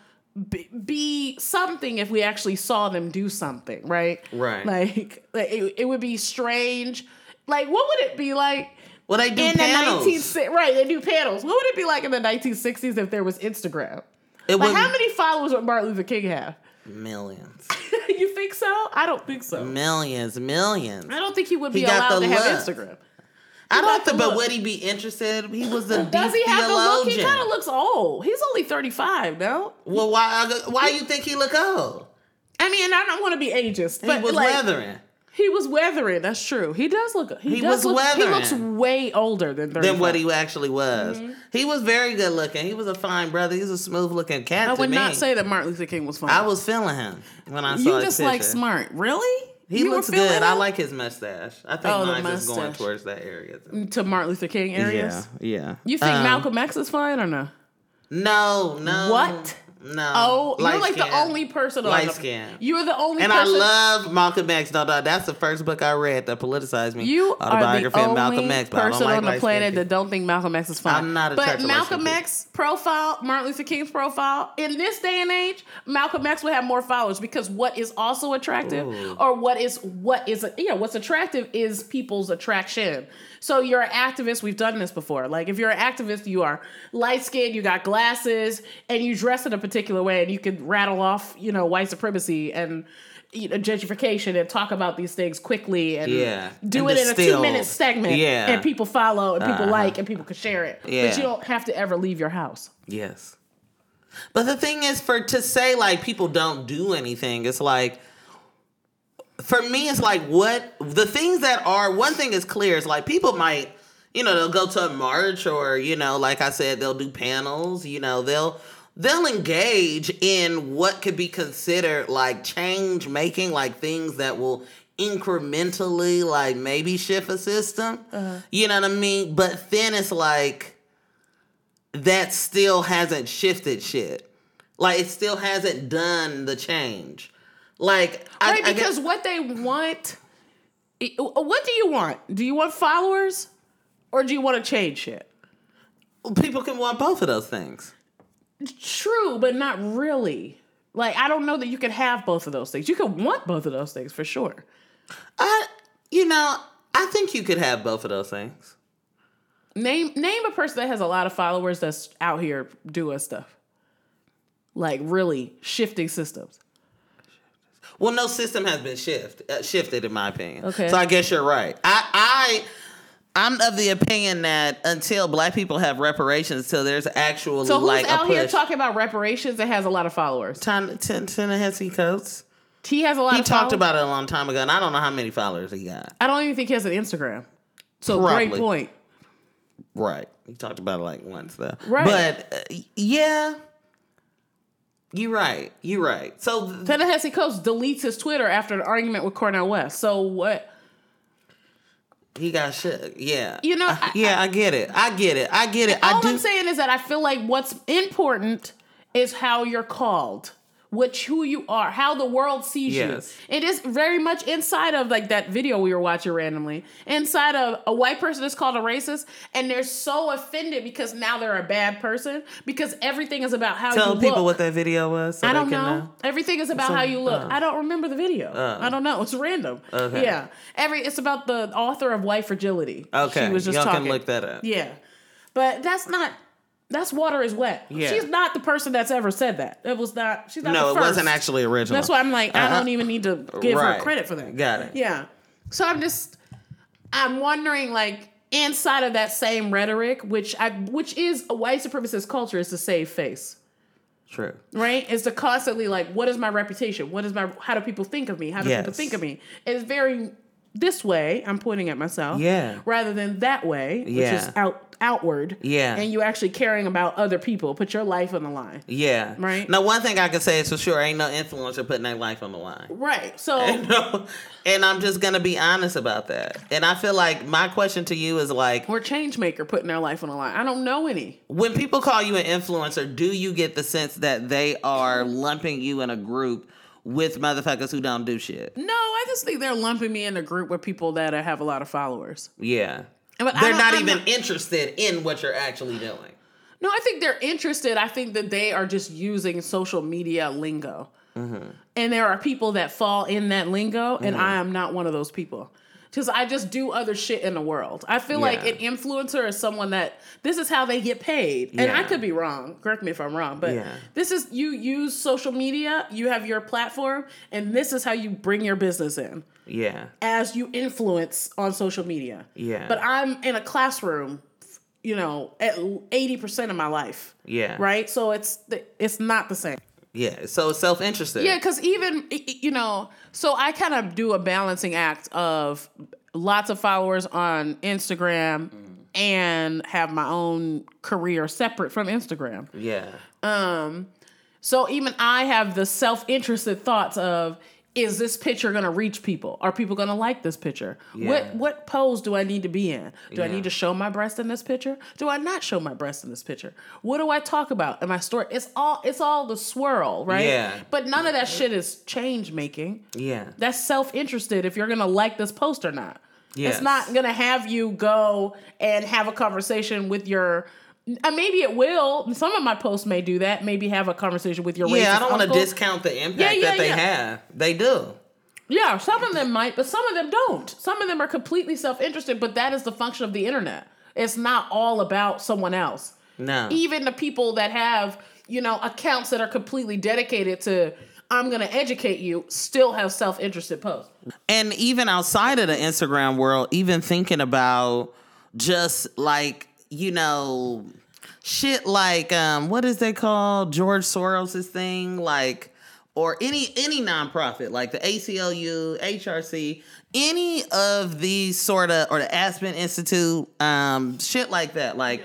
be, be something if we actually saw them do something, right? Right. Like, it, it would be strange. Like, what would it be like? Well, they do in panels. the 19 right, they do panels. What would it be like in the 1960s if there was Instagram? It Like, how many followers would Martin Luther King have? Millions, you think so? I don't think so. millions, millions. I don't think he would be got allowed to have look. Instagram. I got don't the think, but would he be interested? He was a deep Does he have the look? He kind of looks old. He's only 35 now. Well, why? Uh, why you think he look old? I mean, I don't want to be ageist, He but was like, weathering. He was weathering. That's true. He does look. He, He does was look, He looks way older than 35. Than what he actually was. Mm-hmm. He was very good looking. He was a fine brother. He's a smooth looking cat. I to would me. not say that Martin Luther King was fine. I was feeling him when I saw you his just like smart. Really? He You looks feeling good. I like his mustache. I think Oh, the mine's just going towards that area. to Martin Luther King areas. Yeah, yeah. You think Um, Malcolm X is fine or no? No, no. What? No. Oh, you're like the only person on Light the, skin. You're the only person And I person. love Malcolm X. No, no, that's the first book I read that politicized me. You are the Autobiography of only Malcolm X. I person like on the planet people. that don't think Malcolm X is fine. I'm not But Malcolm X profile, Martin Luther King's profile, in this day and age, Malcolm X would have more followers because what is also attractive, Ooh. or what is what is you know what's attractive is people's attraction. So you're an activist. We've done this before. Like if you're an activist, you are light skinned, you got glasses, and you dress in a particular way, and you can rattle off, you know, white supremacy and you know, gentrification and talk about these things quickly and Yeah. do And it in a two minute segment. Yeah. And people follow and people Uh-huh. like and people can share it. Yeah. But you don't have to ever leave your house. Yes. But the thing is, for to say like people don't do anything, it's like, for me, it's like what the things that are one thing is clear is like people might, you know, they'll go to a march or you know, like I said, they'll do panels. You know, they'll they'll engage in what could be considered like change making, like things that will incrementally like maybe shift a system. Uh-huh. You know what I mean? But then it's like that still hasn't shifted shit. Like it still hasn't done the change. Like I- Right, I because what they want, uh, what do you want? Do you want followers, or do you want to change shit? people can want both of those things. True, but not really. Like I don't know that you can have both of those things. You can want both of those things for sure. I, you know, I think you could have both of those things. Name name a person that has a lot of followers that's out here doing stuff. Like really shifting systems. Well, no system has been shift uh, shifted in my opinion. Okay. So I guess you're right. I I I'm of the opinion that until black people have reparations, till there's actually So who's like out here talking about reparations that has a lot of followers? Ten, Ta-Nehisi Coates. He has a lot He talked followers? about it a long time ago, and I don't know how many followers he got. I don't even think he has an Instagram. So Probably. great point. Right. He talked about it like once though. Right. But uh, yeah, you're right. You're right. So th- Ta-Nehisi Coates deletes his Twitter after an argument with Cornel West. So what? He got shook. Yeah. You know, I- yeah, I get it. I get it. I get it. I All do. I'm saying is that I feel like what's important is how you're called, which who you are, how the world sees Yes. you. It is very much inside of like that video we were watching randomly. Inside of a white person is called a racist, and they're so offended because now they're a bad person because everything is about how Tell you people look. what that video was. So I don't can know. Everything is about So- how you look. uh. I don't remember the video. I don't know. It's random. Okay. Yeah. Every it's about the author of White Fragility. Okay. She was just Y'all talking. can look that up. Yeah. But that's not that's water is wet. Yeah. She's not the person that's ever said that. It was not she's not No, it wasn't actually original. That's why I'm like, I Uh-huh. don't even need to give Right. her credit for that. Got it. Yeah. So I'm just I'm wondering like inside of that same rhetoric, which I which is a white supremacist culture, is to save face True. right? Is to constantly like, what is my reputation? What is my how do people think of me? How do people think of me? It's very this way, I'm pointing at myself. Yeah. Rather than that way, which Yeah. is out outward. Yeah. And you actually caring about other people. Put your life on the line. Yeah. Right. Now, one thing I can say is for sure, ain't no influencer putting their life on the line. Right. So No. And I'm just gonna be honest about that. And I feel like my question to you is like, or change maker putting their life on the line. I don't know any. when people call you an influencer, do you get the sense that they are lumping you in a group with motherfuckers who don't do shit? No, I just think they're lumping me in a group with people that have a lot of followers. Yeah. But They're don't- I'm even not- interested in what you're actually doing. No, I think they're interested. I think that they are just using social media lingo. Mm-hmm. And there are people that fall in that lingo, and I am not one of those people. Because I just do other shit in the world. I feel like an influencer is someone that this is how they get paid. And I could be wrong. Correct me if I'm wrong. But Yeah. this is you use social media, you have your platform, and this is how you bring your business in Yeah. as you influence on social media. Yeah. But I'm in a classroom, you know, at 80% of my life. Yeah. Right? So it's it's not the same. Yeah. So self interested. Yeah, cuz even you know, so I kind of do a balancing act of lots of followers on Instagram and have my own career separate from Instagram. Yeah. Um, so even I have the self-interested thoughts of is this picture gonna reach people? Are people gonna like this picture? Yeah. What what pose do I need to be in? Do I need to show my breast in this picture? Do I not show my breast in this picture? What do I talk about in my story? It's all it's all the swirl, right? Yeah. But none of that shit is change making. Yeah. That's self-interested if you're gonna like this post or not. Yes. It's not gonna have you go and have a conversation with your uh, maybe it will. Some of my posts may do that. Maybe have a conversation with your Yeah, I don't want to discount the impact Yeah, yeah, that they yeah. have. They do. Yeah, some of them might, but some of them don't. Some of them are completely self-interested, but that is the function of the internet. It's not all about someone else. No. Even the people that have, you know, accounts that are completely dedicated to I'm going to educate you still have self-interested posts. and even outside of the Instagram world, even thinking about just like, you know, shit like um what is they called? George Soros's thing, like or any any nonprofit like the ACLU, HRC, any of these sort of or the Aspen Institute, um, shit like that, like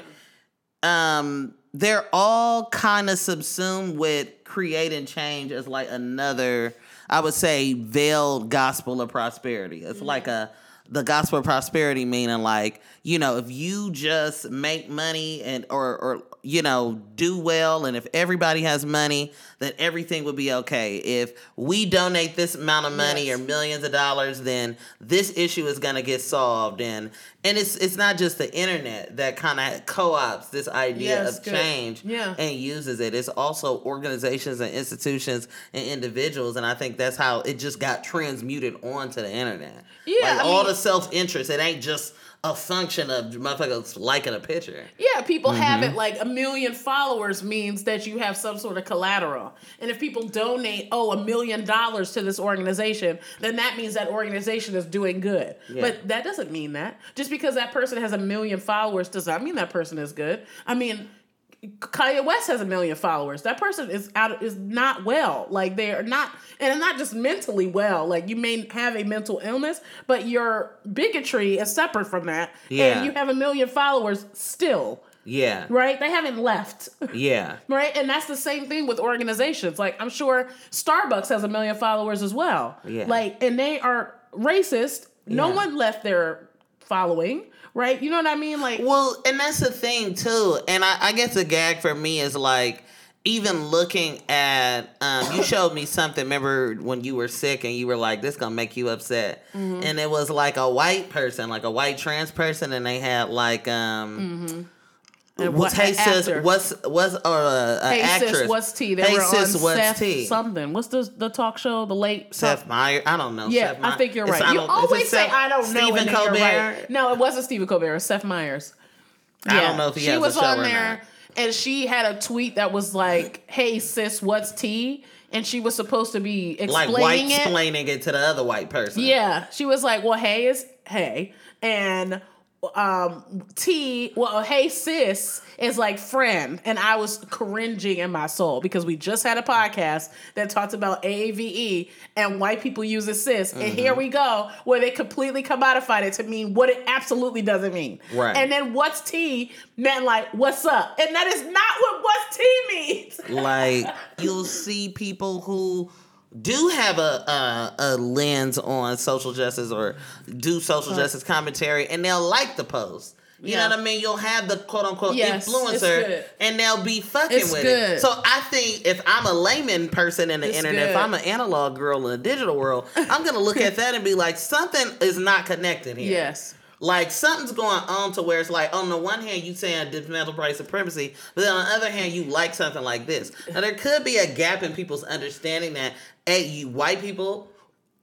um they're all kind of subsumed with creating change as like another i would say veiled gospel of prosperity. It's like a the gospel of prosperity meaning like you know if you just make money and or or you know do well and if everybody has money then everything would be okay if we donate this amount of money or millions of dollars then this issue is going to get solved and and it's it's not just the internet that kind of co-ops this idea Yes, of good. change Yeah. and uses it. It's also organizations and institutions and individuals, and I think that's how it just got transmuted onto the internet. Yeah, like I all mean- the self interest. It ain't just a function of motherfuckers liking a picture. Yeah, people Mm-hmm. have it like a million followers means that you have some sort of collateral. And if people donate, oh, a million dollars to this organization, then that means that organization is doing good. Yeah. But that doesn't mean that. Just because that person has a million followers does not mean that person is good. I mean, Kanye West has a million followers. That person is out is not well. Like they are not and not just mentally well. Like you may have a mental illness, but your bigotry is separate from that. Yeah. And you have a million followers still Yeah, right? They haven't left, yeah, right? And that's the same thing with organizations. Like I'm sure Starbucks has a million followers as well. Yeah. Like, and they are racist. No Yeah. one left their following, right? You know what I mean? Like, Well, and that's the thing too. And I, I guess the gag for me is like even looking at um, you showed me something. Remember when you were sick and you were like, "This gonna make you upset," Mm-hmm. and it was like a white person, like a white trans person, and they had like um. And What's what- hey sis? What's what's or uh, a hey actress? sis, what's tea? They hey were sis, on what's Seth tea? something. What's the the talk show? The late Seth Meyer. I don't know. Yeah, I think you're right. I You don't- is it always say Seth- I don't know. Stephen you're Colbert. right. No, it wasn't Stephen Colbert. It was Seth Meyers. I don't know if he she has a was on there, not. and she had a tweet that was like, "Hey sis, what's tea?" And she was supposed to be Like explaining white it. explaining it to the other white person. Yeah, she was like, "Well, hey is hey," and um T, well, hey sis is like friend, and I was cringing in my soul because we just had a podcast that talked about AAVE and white people use it sis, and here Mm-hmm. we go where they completely commodified it to mean what it absolutely doesn't mean. Right. And then what's T meant like what's up, and that is not what what's T means. like you'll see people who do have a, a a lens on social justice or do social justice commentary and they'll like the post. You Yeah. know what I mean? You'll have the quote unquote Yes, influencer and they'll be fucking It's with good. it. So I think if I'm a layman person in the It's internet, if. I'm an analog girl in the digital world, I'm gonna look at that and be like, something is not connected here. Yes. Like something's going on to where it's like on the one hand you saying dismantle white supremacy, but then on the other hand you like something like this. Now there could be a gap in people's understanding that a you white people,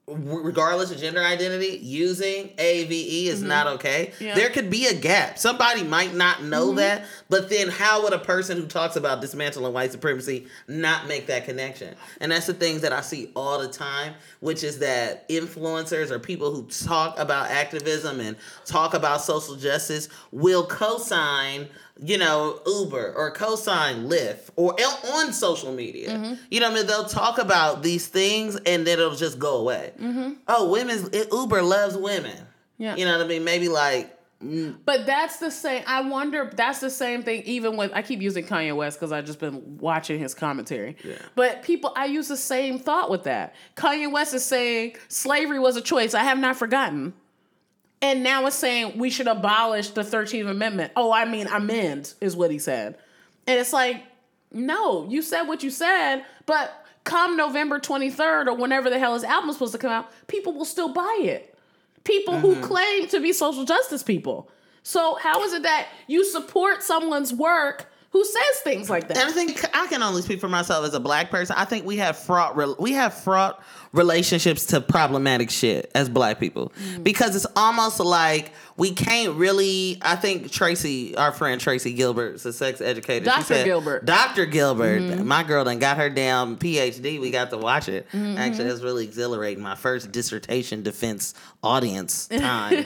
regardless of gender identity, using AVE is not okay. Mm-hmm. Yeah. There could be a gap. Somebody might not know Mm-hmm. that, but then how would a person who talks about dismantling white supremacy not make that connection? And that's the things that I see all the time, which is that influencers or people who talk about activism and talk about social justice will co-sign you know, Uber or cosign Lyft or on social media. Mm-hmm. You know what I mean? They'll talk about these things and then it'll just go away. Mm-hmm. Oh, women's Uber loves women. Yeah. You know what I mean? Maybe like But that's the same. I wonder. That's the same thing. Even with I keep using Kanye West because I've just been watching his commentary. Yeah. But people, I use the same thought with that. Kanye West is saying slavery was a choice. I have not forgotten. And now it's saying we should abolish the Thirteenth Amendment. Oh, I mean amend is what he said. And it's like, no, you said what you said, but come November twenty third or whenever the hell his album's supposed to come out, people will still buy it people who mm-hmm. claim to be social justice people. So how is it that you support someone's work who says things like And that? I think I can only speak for myself as a black person. I think we have fraught we have fraught relationships to problematic shit as black people Mm. because it's almost like we can't really. I think Tracy, our friend Tracy Gilbert, is a sex educator. Dr. said- Gilbert. Mm-hmm. Dr. Gilbert, my girl, done got her damn PhD. We got to watch it. Mm-hmm. Actually, that's really exhilarating. My first dissertation defense audience time.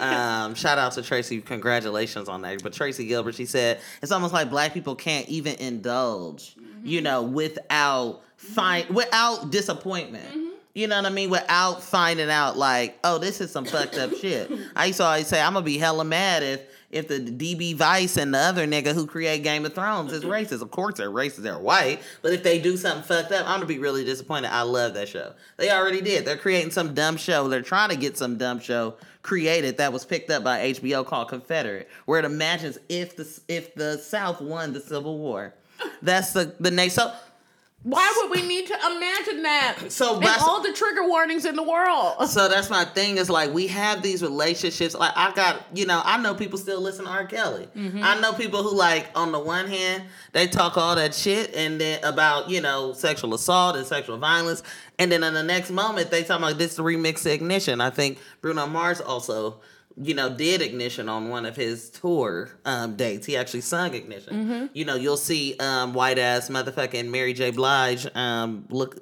um, shout out to Tracy. Congratulations on that. But Tracy Gilbert, she said it's almost like black people can't even indulge you know, without find without disappointment. You know what I mean? Without finding out like, oh, this is some fucked up shit. I used to always say I'm gonna be hella mad if if the DB Weiss and the other nigga who create Game of Thrones is racist. Of course they're racist, they're white. But if they do something fucked up, I'm gonna be really disappointed. I love that show. They already did. They're creating some dumb show. They're trying to get some dumb show created that was picked up by HBO called Confederate, where it imagines if the if the South won the Civil War. That's the the next so Why would we need to imagine that? So and all the trigger warnings in the world. So that's my thing. Is like we have these relationships. Like I got, you know, I know people still listen to R. Kelly. Mm-hmm. I know people who like on the one hand they talk all that shit and then about you know sexual assault and sexual violence, and then in the next moment they talk about this remix Ignition. I think Bruno Mars also. You know, did ignition on one of his tour um, dates. He actually sung ignition. You know, you'll see um, white ass motherfucking Mary J. Blige um, look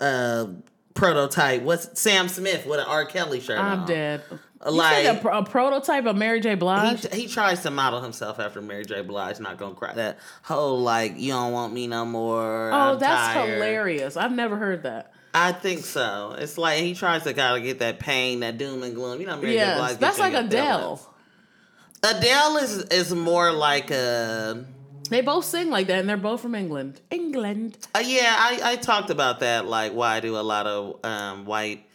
uh, prototype. What's Sam Smith with an R. Kelly shirt I'm on? dead. Like- a, pro- a prototype of Mary J. Blige. He, he tries to model himself after Mary J. Blige. Not gonna cry. That whole like you don't want me no more. oh, I'm that's tired. hilarious. I've never heard that. I think so. It's like he tries to kind of get that pain, that doom and gloom. You know, Mary J. Yes, Blige. that's like Adele. Adele is is more like a. They both sing like that, and they're both from England. England. Uh, yeah, I, I talked about that. Like, why do a lot of um, white?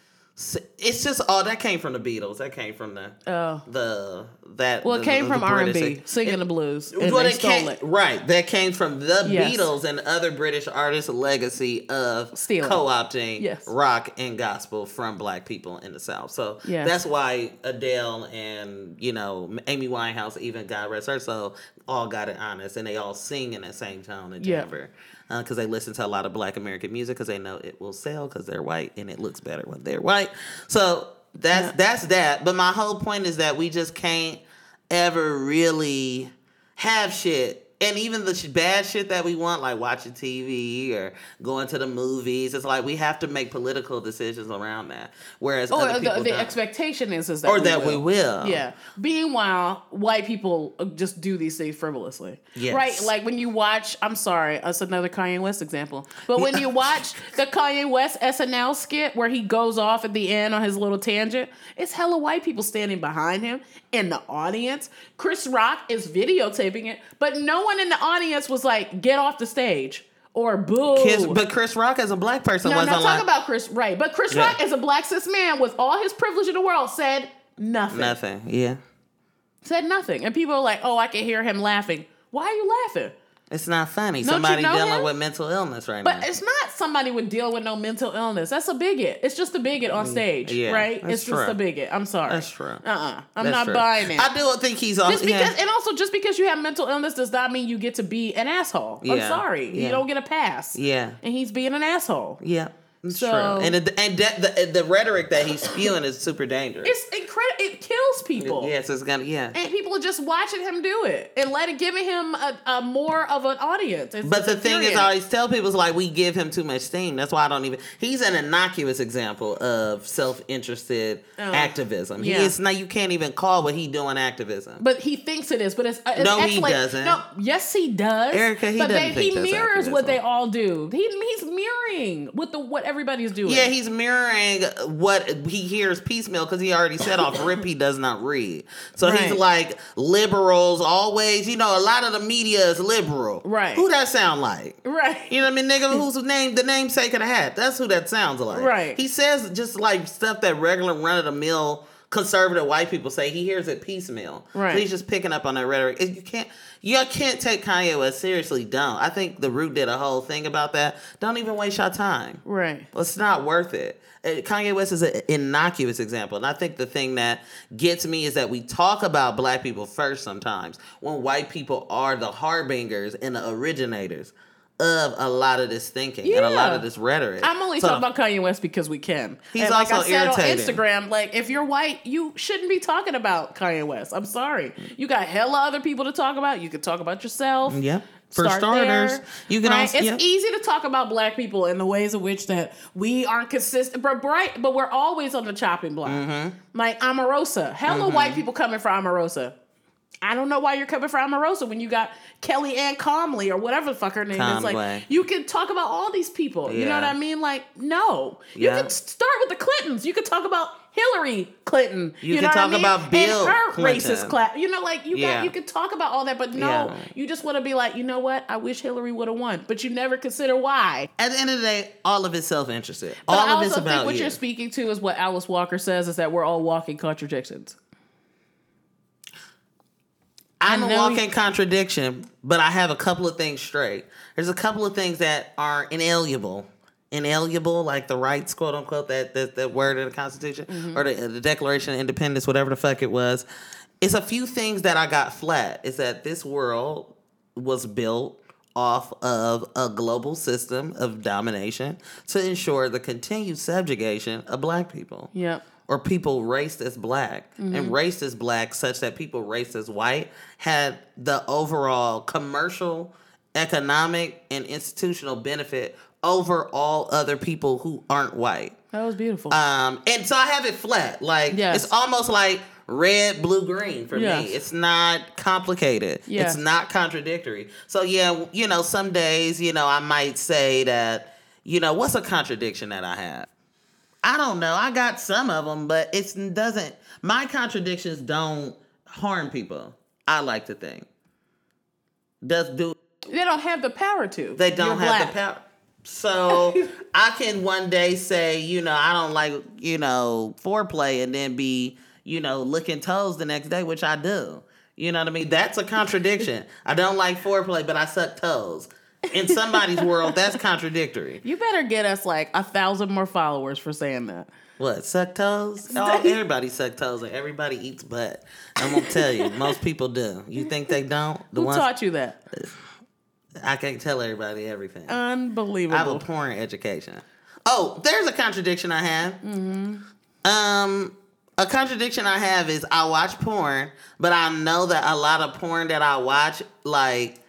It's just oh, that came from the Beatles. That came from the Oh. the that. Well, it the- came the from R and B singing the blues, and Well, they it stole came, it. Right, that came from the Yes. Beatles and other British artists' legacy of Stealing. co-opting Yes. rock and gospel from black people in the South. So Yes. that's why Adele and you know Amy Winehouse, even God rest her soul, all got it honest, and they all sing in that same tone and timbre. Uh, because they listen to a lot of Black American music, because they know it will sell, because they're white and it looks better when they're white. So that's Yeah. that's that. But my whole point is that we just can't ever really have shit. And even the sh- bad shit that we want, like watching TV or going to the movies, it's like we have to make political decisions around that. Whereas Or other the, the expectation is is that or we that will. we will. Yeah. Meanwhile, white people uh, just do these things frivolously. Yes. Right? Like when you watch, I'm sorry, that's another Kanye West example. But when you watch the Kanye West SNL skit where he goes off at the end on his little tangent, it's hella white people standing behind him in the audience. Chris Rock is videotaping it, but no one in the audience was like, get off the stage or boo. Kiss, but Chris Rock as a black person No, wasn't not like about Chris, right? But Chris Yeah. Rock, as a black cis man with all his privilege in the world, said nothing. nothing. Yeah. Said nothing. And people are like, oh, I can hear him laughing. Why are you laughing? It's not funny. Don't you Somebody know dealing him? with mental illness right But now. But it's not somebody would deal with no mental illness. That's a bigot. It's just a bigot on stage, Mm, yeah, right? It's just a bigot. I'm sorry. That's true. Uh-uh. I'm That's not true. buying it. I don't think he's all just because, yeah. and also just because you have mental illness does not mean you get to be an asshole. I'm sorry, yeah. you don't get a pass. Yeah. and he's being an asshole. Yeah, it's So- true. And it, and that, the the rhetoric that he's spewing is super dangerous. It's incredible. It kills people. yes, it's gonna yeah. and people are just watching him do it and letting giving him a, a more of an audience. It's But the thing is. I always tell people is like we give him too much steam. That's why I don't even. He's an innocuous example of self-interested oh, activism. He Oh. yeah. is now you can't even call what he doing activism. But he thinks it is. But it's, it's No, he doesn't. No, yes, he does. Ericka, he but doesn't think he mirrors what they all do. He, he's mirroring with the what everybody's doing. yeah, he's mirroring what he hears piecemeal because he already said off rip he does not read. So he's like liberals always. You know, a lot of the media is liberal. Right. Who that sound like? right. You know what I mean, nigga? Who's name? The namesake of the hat. That's who that sounds like. Right. He says just like stuff that regular run of the mill conservative white people say. He hears it piecemeal. Right. So he's just picking up on that rhetoric. And You can't. You can't take Kanye West seriously. Don't. I think the Root did a whole thing about that. Don't even waste your time. Right. It's not worth it. Kanye West is an innocuous example. And I think the thing that gets me is that we talk about black people first sometimes when white people are the harbingers and the originators of a lot of this thinking and a lot of this rhetoric. I'm only So- talking about Kanye West because we can. He's and like also I said irritating. on Instagram, like if you're white, you shouldn't be talking about Kanye West. I'm sorry. You got hella other people to talk about. You could talk about yourself. Yep. For Start starters, there, you can right? also It's yeah. easy to talk about black people in the ways in which that we aren't consistent, but bright, but we're always on the chopping block. Mm-hmm. Like Omarosa, hella white people coming for Omarosa. I don't know why you're coming for Omarosa when you got Kelly Ann Comley or whatever the fuck her name is. Like you can talk about all these people. You know what I mean? Like no, you Yeah. can start with the Clintons. You could talk about Hillary Clinton. You know can what I talk mean? about Bill and her Clinton. racist class. You know, like you Yeah. got you could talk about all that, but no, Yeah. you just want to be like, you know what? I wish Hillary would have won, but you never consider why. At the end of the day, all of it's self-interested. But all I of it's also about think what you. you're speaking to is what Alice Walker says is that we're all walking contradictions. I'm I a walking contradiction, but I have a couple of things straight. There's a couple of things that are inalienable. Inalienable, like the rights, quote unquote, that that, that word in the Constitution Mm-hmm. or the, the Declaration of Independence, whatever the fuck it was. It's a few things that I got flat. Is that this world was built off of a global system of domination to ensure the continued subjugation of black people Yep. or people raced as black Mm-hmm. and raced as black such that people raced as white had the overall commercial economic and institutional benefit over all other people who aren't white That was beautiful. um and so i have it flat like Yes. it's almost like red blue green for Yes. me it's not complicated it's not contradictory so yeah you know some days you know i might say that you know what's a contradiction that i have I don't know. I got some of them, but it doesn't. My contradictions don't harm people. I like to think. Does do they don't have the power to. they don't You're have black. the power? So I can one day say, you know, I don't like, you know, foreplay, and then be, you know, licking toes the next day, which I do. You know what I mean? That's a contradiction. I don't like foreplay, but I suck toes. In somebody's world, that's contradictory. You better get us like a thousand more followers for saying that. What suck toes? Oh, everybody suck toes, and everybody eats butt. I'm gonna tell you, most people do. You think they don't? The Who ones taught you that? I can't tell everybody everything. Unbelievable. I have a porn education. Oh, there's a contradiction I have. Mm-hmm. Um, a contradiction I have is I watch porn, but I know that a lot of porn that I watch, like,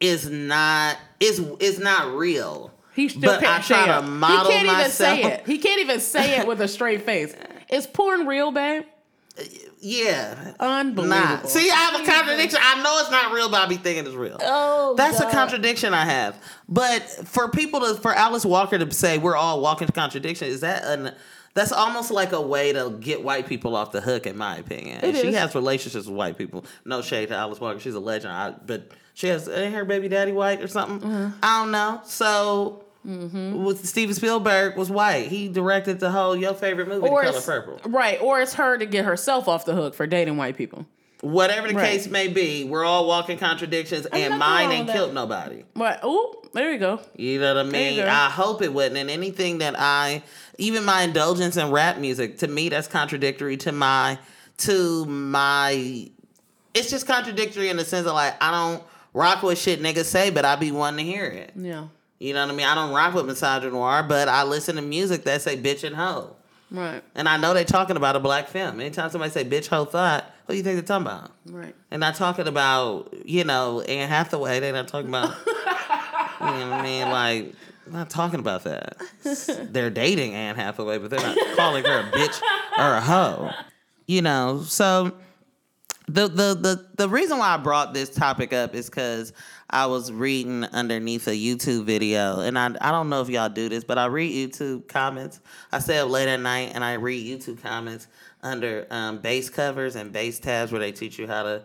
is not is is not real. He still but can't I try say to it. model he can't myself. even say it. He can't even say it with a straight face. Is porn real, babe? Yeah. Unbelievable. Nah. See, I have a contradiction. I know it's not real, but I be thinking it's real. Oh, That's God. a contradiction I have. But for people to, for Alice Walker to say we're all walking contradiction, is that an? That's almost like a way to get white people off the hook, in my opinion. It And she is. has relationships with white people. No shade to Alice Walker; she's a legend. I, but she has ain't her baby daddy white or something. Mm-hmm. I don't know. So. With Steven Spielberg was white. He directed the whole your favorite movie, Or The Color Purple. right, or it's her to get herself off the hook for dating white people. Whatever the Right. case may be, we're all walking contradictions, and mine ain't killed nobody. But oh, there you go. You know what I mean? I hope it wouldn't. And anything that I, even my indulgence in rap music, to me, that's contradictory to my, to my. It's just contradictory in the sense of like I don't rock with shit niggas say, but I be wanting to hear it. Yeah. You know what I mean? I don't rock with misogynoir, but I listen to music that say bitch and hoe. Right. And I know they're talking about a black film. Anytime somebody say bitch hoe thought, what do you think they're talking about? Right. And not talking about, you know, Anne Hathaway. They're not talking about, you know what I mean? Like, not talking about that. They're dating Anne Hathaway, but they're not calling her a bitch or a hoe. You know, so the the the the reason why I brought this topic up is because I was reading underneath a YouTube video, and I I don't know if y'all do this, but I read YouTube comments. I stay up late at night and I read YouTube comments under um, bass covers and bass tabs where they teach you how to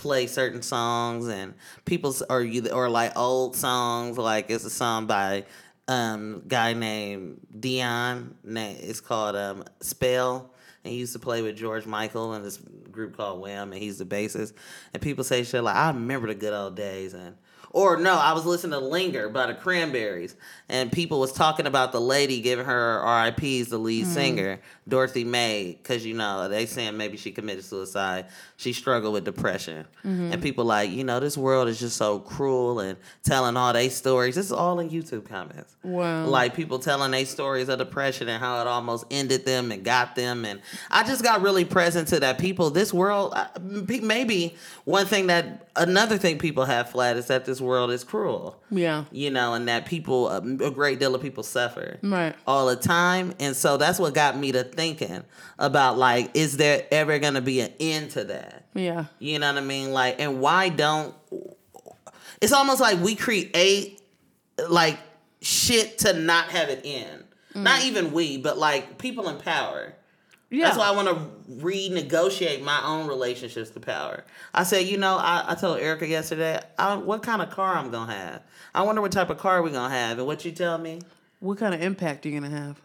play certain songs and people's or you or like old songs like it's a song by um guy named Dion it's called um Spell and he used to play with George Michael and this group called Wham and he's the bassist and people say shit like I remember the good old days and or no, I was listening to Linger by the Cranberries, and people was talking about the lady giving her RIPs, the lead singer, Dorothy May, because you know they saying maybe she committed suicide. She struggled with depression, mm-hmm. and people like you know this world is just so cruel and telling all they stories. This is all in YouTube comments. Wow. Like people telling their stories of depression and how it almost ended them and got them, and I just got really present to that. People, this world, uh, maybe one thing that another thing people have flat is that this world is cruel. Yeah. You know, and that people, a, a great deal of people suffer Right. all the time. And so that's what got me to thinking about like, is there ever going to be an end to that? Yeah. You know what I mean? Like, and why don't? It's almost like we create like shit to not have it end. Mm. Not even we, but like people in power. Yeah. That's why I want to renegotiate my own relationships to power. I said, you know, I, I told Ericka yesterday, I, what kind of car I'm gonna have. I wonder what type of car we're gonna have. And what you tell me? What kind of impact are you gonna have?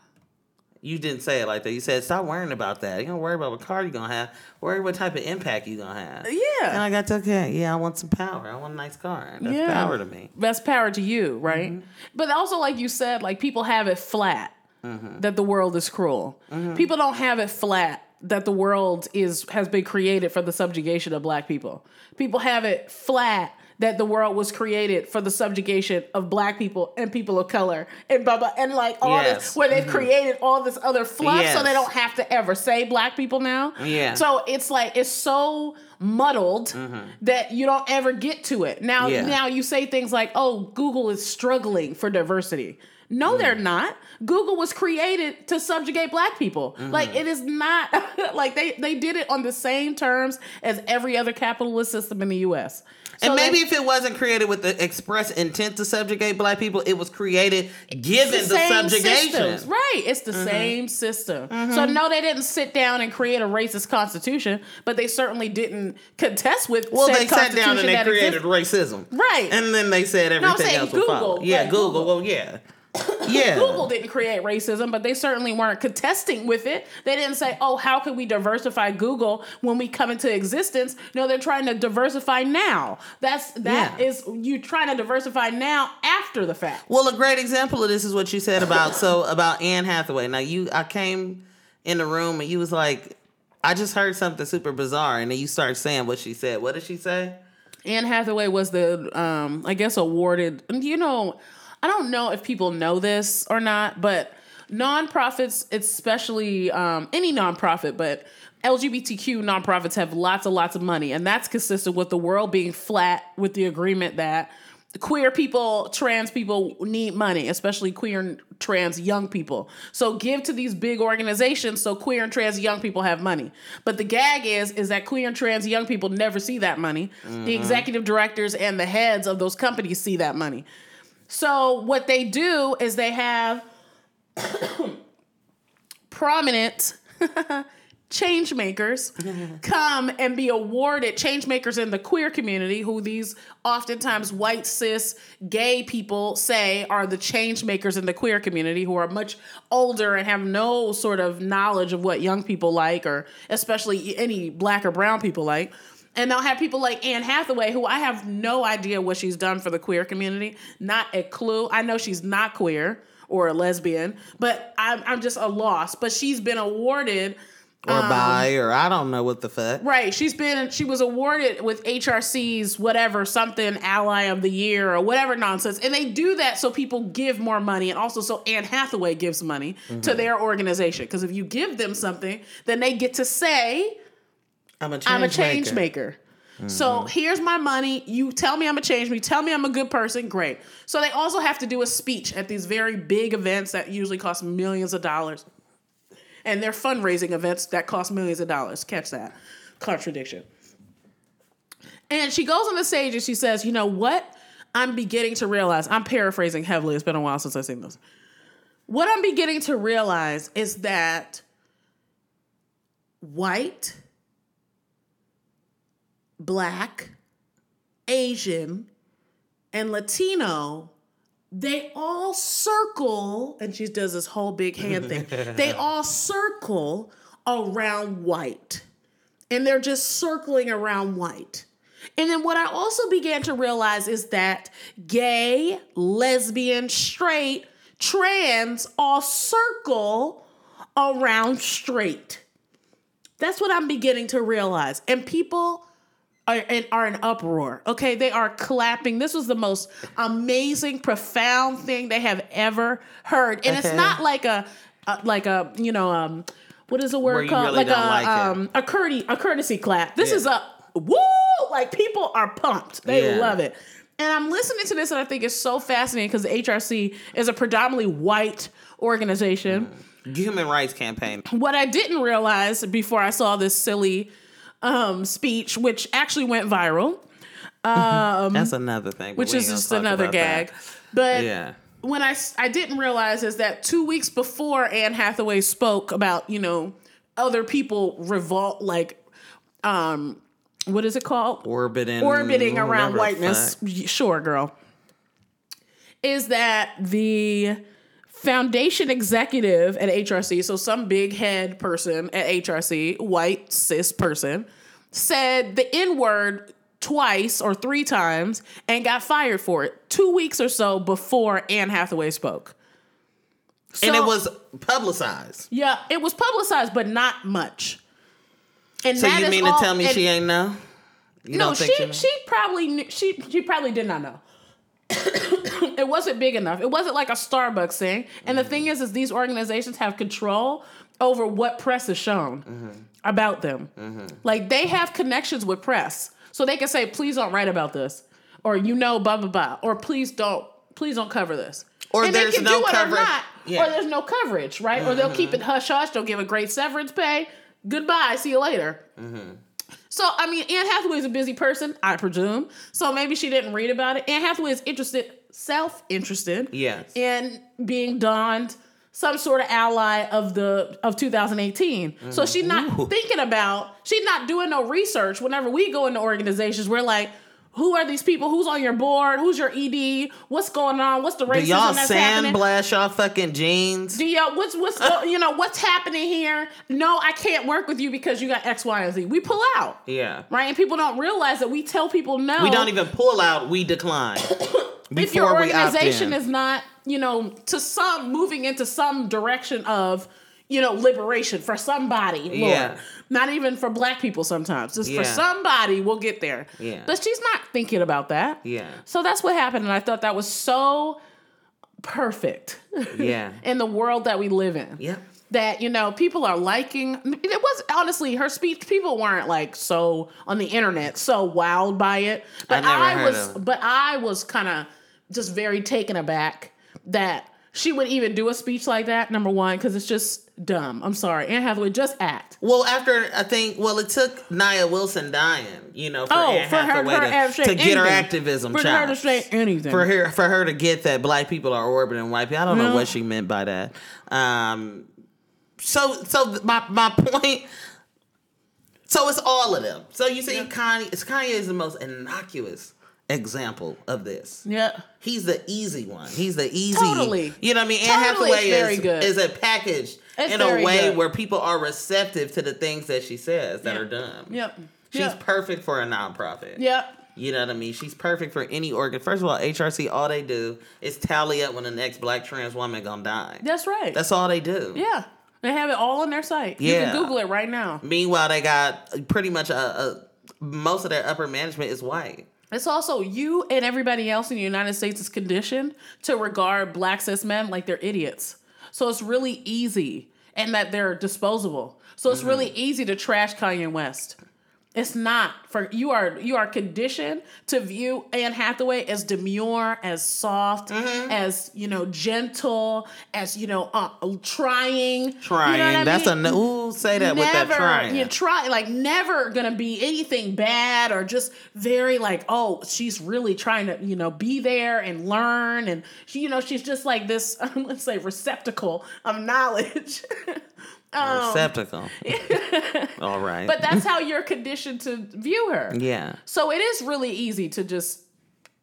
You didn't say it like that. You said, stop worrying about that. You don't worry about what car you're gonna have. Worry what type of impact you're gonna have. Yeah. And I got to okay. Yeah, I want some power. I want a nice car. That's Yeah. power to me. That's power to you, right? Mm-hmm. But also, like you said, like people have it flat Mm-hmm. that the world is cruel. People don't have it flat that the world is has been created for the subjugation of black people. People have it flat that the world was created for the subjugation of black people and people of color and blah blah and like all Yes. Mm-hmm. this where they've created all this other fluff so they don't have to ever say black people now. Yeah. So it's like it's so muddled that you don't ever get to it. Now Mm-hmm. Yeah. now you say things like, "Oh, Google is struggling for diversity." No, mm. they're not. Google was created to subjugate black people. Mm-hmm. Like it is not like they they did it on the same terms as every other capitalist system in the US. So and maybe if it wasn't created with the express intent to subjugate black people, it was created given the, same subjugation. systems. Right. It's the mm-hmm. same system. So mm-hmm. no, they didn't sit down and create a racist constitution, but they certainly didn't contest with Well, they sat down and they created exists. racism. Right. And then they said everything saying else would follow. Yeah, like Google. Google. Well, yeah. Yeah. Google didn't create racism, but they certainly weren't contesting with it. They didn't say, "Oh, how can we diversify Google when we come into existence?" No, they're trying to diversify now. That's that Yeah. is you trying to diversify now after the fact. Well, a great example of this is what you said about so about Anne Hathaway. Now you I came in the room and you was like, I just heard something super bizarre, and then you start saying what she said. What did she say? Anne Hathaway was the, um, I guess, awarded. You know, I don't know if people know this or not, but nonprofits, especially um, any nonprofit, but LGBTQ nonprofits have lots and lots of money, and that's consistent with the world being flat with the agreement that queer people, trans people need money, especially queer and trans young people. So give to these big organizations so queer and trans young people have money. But the gag is is that queer and trans young people never see that money. The executive directors and the heads of those companies see that money. So what they do is they have prominent change makers come and be awarded change makers in the queer community who these oftentimes white cis gay people say are the change makers in the queer community who are much older and have no sort of knowledge of what young people like or especially any black or brown people like and they'll have people like Anne Hathaway, who I have no idea what she's done for the queer community, not a clue. I know she's not queer or a lesbian, but I'm, I'm just a loss. But she's been awarded Or um, bi, or I don't know what the fuck. Right. She's been she was awarded with HRC's whatever something ally of the year or whatever nonsense. And they do that so people give more money and also so Anne Hathaway gives money to mm-hmm. their organization. Because if you give them something, then they get to say, I'm a change, I'm a change maker. maker. So mm-hmm. here's my money. You tell me I'm a change me. Tell me I'm a good person. Great. So they also have to do a speech at these very big events that usually cost millions of dollars. And they're fundraising events that cost millions of dollars. Catch that. Contradiction. And she goes on the stage and she says, You know what? I'm beginning to realize, I'm paraphrasing heavily. It's been a while since I've seen this. What I'm beginning to realize is that white, black, Asian, and Latino, they all circle, and she does this whole big hand thing. They all circle around white. And they're just circling around white. And then what I also began to realize is that gay, lesbian, straight, trans all circle around straight. That's what I'm beginning to realize. And people are in, are in uproar. Okay, they are clapping. This was the most amazing, profound thing they have ever heard. And it's not like a, a like a you know um what is the word called really like a like um a courtesy a courtesy clap. This Yeah. is a woo! Like people are pumped. They Yeah. love it. And I'm listening to this and I think it's so fascinating because the HRC is a predominantly white organization. Human rights campaign. What I didn't realize before I saw this silly um, speech, which actually went viral, That's another thing. which is just another gag. that. But Yeah. when I I didn't realize is that two weeks before Anne Hathaway spoke about you know other people revolt like um what is it called Orbiting. orbiting around whiteness. Sure, girl. Is that the foundation executive at HRC? So some big head person at HRC, white cis person, said the N word twice or three times and got fired for it two weeks or so before Anne Hathaway spoke. And it was publicized. yeah, it was publicized, but not much. And So you mean to all- tell me she ain't know? You no, don't think she know? she probably knew, she she probably did not know. it wasn't big enough. It wasn't like a Starbucks thing. And the Mm-hmm. thing is, is these organizations have control over what press is shown Mm-hmm. about them. Like they have connections with press, so they can say, "Please don't write about this," or you know, blah blah blah, or "Please don't, please don't cover this." Or and there's they can no do it coverage. or not, Yeah. Mm-hmm. or there's no coverage, right? Or they'll keep it hush hush. They'll give a great severance pay. Goodbye. See you later. So I mean, Anne Hathaway is a busy person, I presume. So maybe she didn't read about it. Anne Hathaway is interested, self-interested, Yes. in being donned some sort of ally of the of 2018. So she's not thinking about, she's not doing no research. Whenever we go into organizations, we're like, who are these people? Who's on your board? Who's your ED? What's going on? What's the Do racism y'all that's happening? sandblast y'all fucking jeans? Do y'all what's what's you know what's happening here? No, I can't work with you because you got X, Y, and Z. We pull out. Yeah. Right? And people don't realize that we tell people no. We don't even pull out, we decline. if your before we opt organization is not, you know, to some moving into some direction of, you know, liberation for somebody, Lord. Yeah. Not even for black people sometimes. Just Yeah. for somebody, we'll get there. Yeah. But she's not thinking about that. Yeah. So that's what happened. And I thought that was so perfect Yeah. in the world that we live in. Yep. That you know, people are liking. It was honestly her speech. People weren't like so on the internet so wowed by it. But never I, heard was. of. But I was kind of just very taken aback that she would even do a speech like that. Number one, because it's just dumb. I'm sorry, Anne Hathaway, just act. Well, after I think, well, it took Nia Wilson dying, you know, for Oh, Anne for her, Hathaway her to, to get her activism for her to say anything. for her for her to get that black people are orbiting white people. I don't know what she meant by that. Um, so so my my point. So it's all of them. So you see, Kanye. It's Kanye is the most innocuous example of this. yeah. He's the easy one. He's the easy. Totally. You know what I mean? Anne Totally, Hathaway is, is a package It's in a way good. where people are receptive to the things that she says that Yeah. are dumb. Yep. She's yep. perfect for a nonprofit. Yep. You know what I mean? She's perfect for any organ. First of all, HRC, all they do is tally up when the next black trans woman gonna die. That's right. That's all they do. yeah. They have it all on their site. Yeah. You can Google it right now. Meanwhile, they got pretty much a, a most of their upper management is white. It's also you and everybody else in the United States is conditioned to regard black cis men like they're idiots. So it's really easy and that they're disposable. So it's really mm-hmm. easy to trash Kanye West. It's not for you are you are conditioned to view Anne Hathaway as demure, as soft, as you know, gentle, as you know, uh, trying. Trying. You know That's mean? a ooh. Say that with that trying. You try like never gonna be anything bad or just very like oh she's really trying to you know be there and learn and she you know she's just like this let's say receptacle of knowledge. um, Receptacle. all right. but that's how you're conditioned to view her. yeah. So it is really easy to just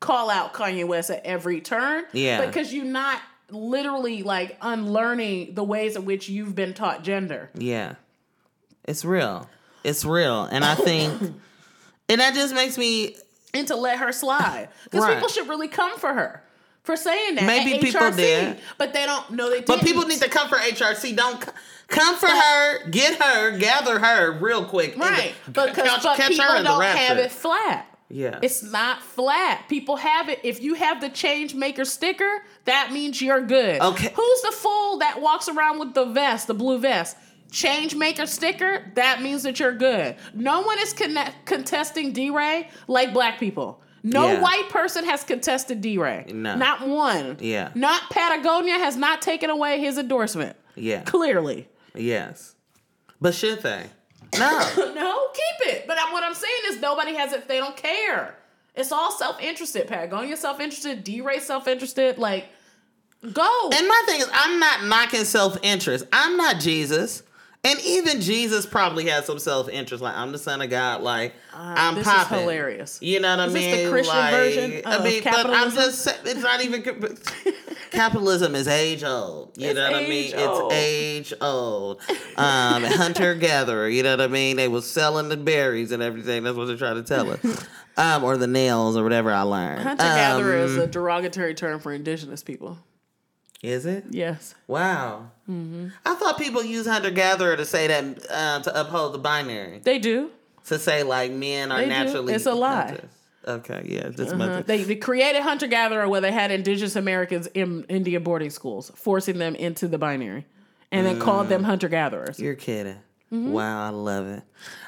call out Kanye West at every turn. Yeah. Because you're not literally like unlearning the ways in which you've been taught gender. Yeah. It's real. It's real. And I think and that just makes me and to let her slide. Because Right. people should really come for her for saying that. Maybe people did. But they don't know they did. But people need to come for HRC. Don't come for her. Get her. Gather her real quick. Right. Because catch- but catch people her don't have it flat. Yeah. It's not flat. People have it. If you have the change maker sticker, that means you're good. Okay. Who's the fool that walks around with the vest, the blue vest? change maker sticker, that means that you're good. No one is connect- contesting DeRay like black people. No Yeah. white person has contested DeRay. No. Not one. Yeah. Not Patagonia has not taken away his endorsement. Yeah. Clearly. Yes. But should they? No. No, keep it. But what I'm saying is nobody has it. They don't care. It's all self interested. Patagonia self interested. DeRay self interested. Like, go. And my thing is, I'm not knocking self interest. I'm not Jesus. And even Jesus probably has some self interest. Like, I'm the son of God. Like, I'm Uh, this is hilarious. You know what I Is this mean? the Christian like, version I mean, but I'm capitalism? just. It's not even. capitalism is age old. You It's know what I mean? old. It's age old. Um, hunter gatherer. You know what I mean? They was selling the berries and everything. That's what they're trying to tell us. Um, or the nails or whatever I learned. Hunter gatherer is Um, a derogatory term for indigenous people. Is it? Yes. Wow. Mm-hmm. I thought people use hunter gatherer to say that uh, to uphold the binary. They do. To say like men are They do. naturally. It's a lie. hunters. Okay, yeah, just Uh, they, they created hunter gatherer where they had indigenous Americans in Indian boarding schools, forcing them into the binary, and then called Mm. them hunter gatherers. You're kidding. Mm-hmm. Wow, I love it.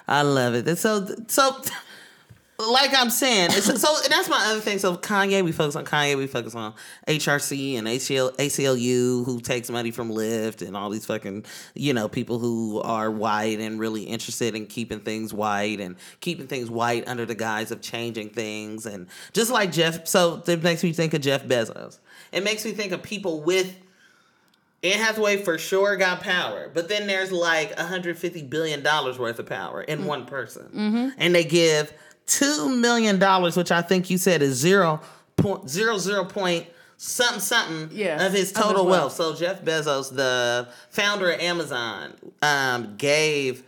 I love it. And so, so, like I'm saying, it's, so and that's my other thing. So Kanye, we focus on Kanye. We focus on HRC and ACL, ACLU, who takes money from Lyft, and all these fucking, you know, people who are white and really interested in keeping things white and keeping things white under the guise of changing things, and just like Jeff. So it makes me think of Jeff Bezos. It makes me think of people with Anne Hathaway for sure got power, but then there's like 150 billion dollars worth of power in mm. one person, mm-hmm. and they give two million dollars, which I think you said is zero point zero zero point something something Yes, of his of his total wealth. wealth. So Jeff Bezos, the founder of Amazon, um, gave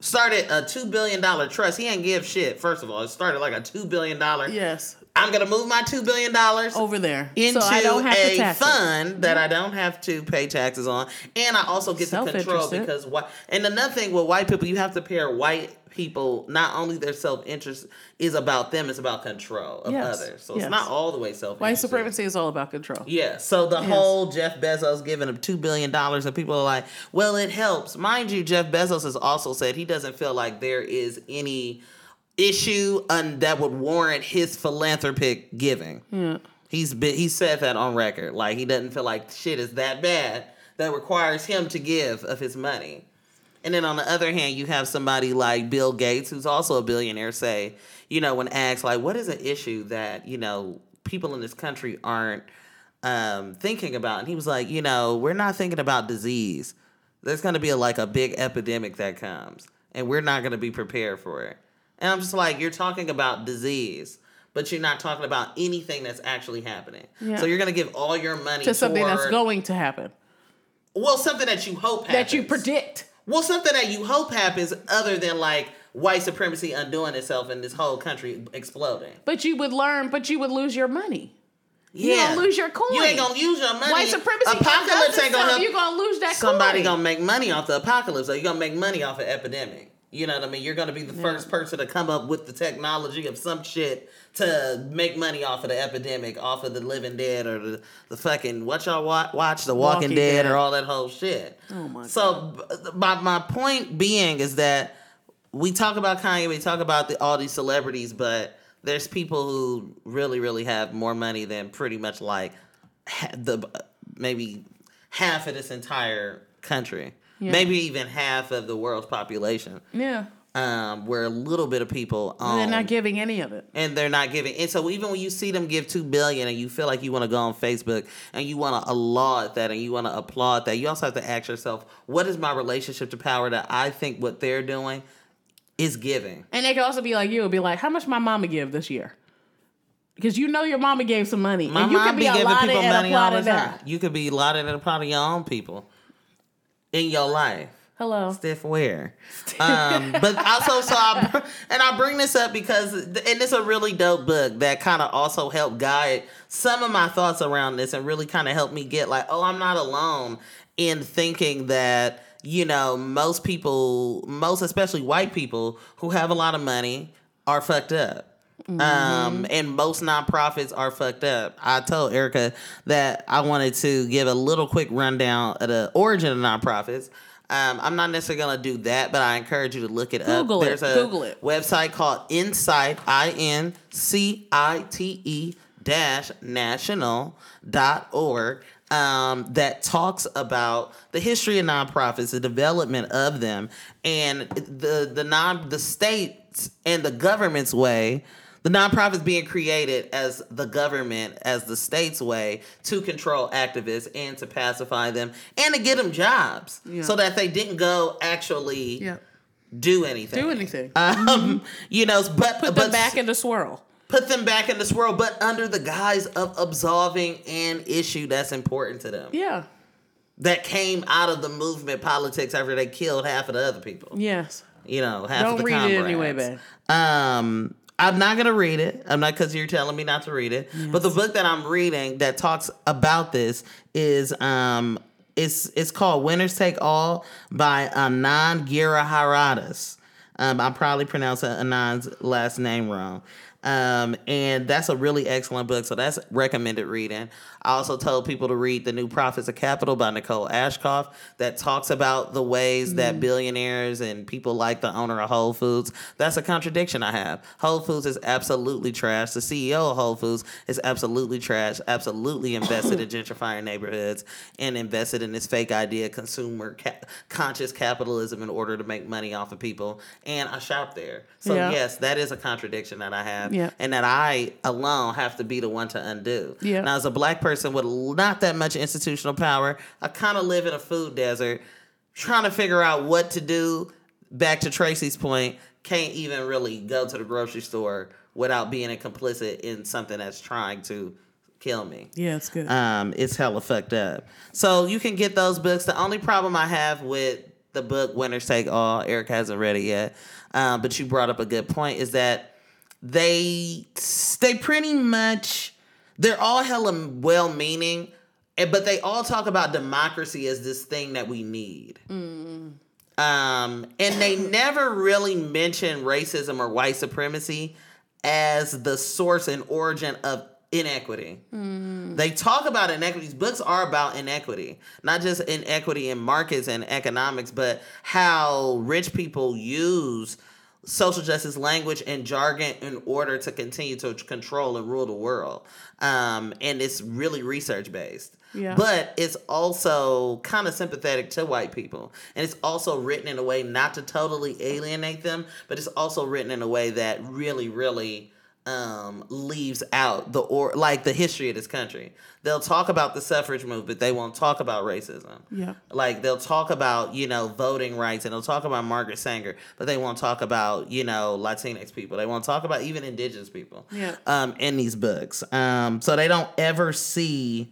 started a two billion dollar trust. He ain't give shit. First of all, it started like a two billion dollar. Yes, I'm gonna move my two billion dollars over there, into so I don't have to a fund that I don't have to pay taxes on, and I also get to control because what. And another thing with white people, you have to pair white people. Not only their self interest is about them, it's about control of Yes, others. So yes. it's not all the way self. White supremacy is all about control. Yeah. So the whole Jeff Bezos giving him two billion dollars, and people are like, "Well, it helps." Mind you, Jeff Bezos has also said he doesn't feel like there is any issue un- that would warrant his philanthropic giving. He's been, he said that on record. Like he doesn't feel like shit is that bad that requires him to give of his money. And then on the other hand, you have somebody like Bill Gates, who's also a billionaire, say, you know, when asked like, what is an issue that you know people in this country aren't um, thinking about, and he was like, you know, we're not thinking about disease. There's going to be a, like a big epidemic that comes, and we're not going to be prepared for it. And I'm just like, you're talking about disease, but you're not talking about anything that's actually happening. Yeah. So you're going to give all your money To something that's going to happen, well, something that you hope happens. that you predict. Well, something that you hope happens other than like white supremacy undoing itself and this whole country exploding. But you would learn, but you would lose your money. Yeah. You gonna lose your coin. You ain't gonna use your money. White supremacy Apocalypse ain't gonna help. You're gonna lose that Somebody coin. gonna make money off the apocalypse. Or you're gonna make money off an epidemic. You know what I mean? You're gonna be the first person to come up with the technology of some shit to make money off of the epidemic, off of the Living Dead or the, the fucking what y'all watch, watch the Walking, Walking Dead, Dead. or all that whole shit. Oh my So b- my my point being is that we talk about Kanye, we talk about the, all these celebrities, but there's people who really really have more money than pretty much like ha- the maybe half of this entire country, maybe even half of the world's population. yeah, Um, where a little bit of people own, they're not giving any of it. and they're not giving. And so even when you see them give two billion, and you feel like you want to go on Facebook and you want to laud that and you want to applaud that, you also have to ask yourself, what is my relationship to power that I think what they're doing is giving? And they could also be like you, would be like, how much my mama give this year? Because you know your mama gave some money, My and you mom could be be giving people money all the time. You could be lauded and applauded your own people in your life. Hello. Stiff wear. Um, but also, so I, and I bring this up because, and it's a really dope book that kind of also helped guide some of my thoughts around this and really kind of helped me get like, oh, I'm not alone in thinking that, you know, most people, most especially white people who have a lot of money are fucked up. Um, and most nonprofits are fucked up. I told Ericka that I wanted to give a little quick rundown of the origin of nonprofits. Um, I'm not necessarily gonna do that, but I encourage you to look it Google up. it. There's a Google it. website called INCITE I N C I T E dash national dot org um, that talks about the history of nonprofits, the development of them, and the the non the states and the government's way. The nonprofits being created as the government, as the state's way to control activists and to pacify them and to get them jobs so that they didn't go actually Yeah. do anything. Do anything. Um, you know, but Put but them back in the swirl. put them back in this world, but under the guise of absolving an issue that's important to them. Yeah. That came out of the movement politics after they killed half of the other people. Yes. You know, half Don't of the read it anyway, comrades. babe. Um, I'm not gonna read it. I'm not because you're telling me not to read it. But the book that I'm reading that talks about this is um it's it's called Winners Take All by Anand Giridharadas. Um, I'm probably pronouncing Anand's last name wrong. Um, and that's a really excellent book. So that's recommended reading. I also told people to read The New Prophets of Capital by Nicole Aschoff that talks about the ways that billionaires and people like the owner of Whole Foods, that's a contradiction I have. Whole Foods is absolutely trash. The CEO of Whole Foods is absolutely trash, absolutely invested in gentrifying neighborhoods and invested in this fake idea, consumer ca- conscious capitalism in order to make money off of people. And I shop there. So, Yeah. yes, that is a contradiction that I have Yeah. and that I alone have to be the one to undo. Yeah. Now, as a black person with not that much institutional power, I kind of live in a food desert, trying to figure out what to do. Back to Tracy's point, can't even really go to the grocery store without being a complicit in something that's trying to kill me. Yeah, it's good. Um, it's hella fucked up. So you can get those books. The only problem I have with the book Winners Take All, Eric hasn't read it yet, um, but you brought up a good point, is that they they pretty much they're all hella well meaning, but they all talk about democracy as this thing that we need. Um, and they never really mention racism or white supremacy as the source and origin of inequity. They talk about inequity. These books are about inequity, not just inequity in markets and economics, but how rich people use social justice language and jargon in order to continue to control and rule the world. Um, and it's really research based. Yeah. But it's also kind of sympathetic to white people. And it's also written in a way not to totally alienate them, but it's also written in a way that really, really um, leaves out the or like the history of this country. They'll talk about the suffrage movement, they won't talk about racism. Yeah. Like they'll talk about, you know, voting rights and they'll talk about Margaret Sanger, but they won't talk about, you know, Latinx people. They won't talk about even indigenous people. Yeah. Um, in these books. Um, so they don't ever see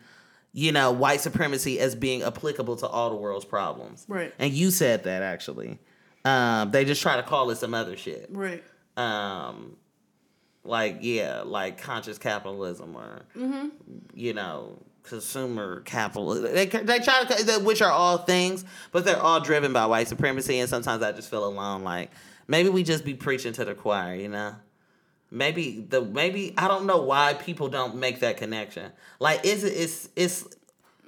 you know, white supremacy as being applicable to all the world's problems. Right. And you said that actually. Um, they just try to call it some other shit. right. Um, like yeah, like conscious capitalism or Mm-hmm. you know consumer capitalism. They they try to which are all things, but they're all driven by white supremacy. And sometimes I just feel alone. Like maybe we just be preaching to the choir, you know. Maybe the maybe I don't know why people don't make that connection. Like is it it's it's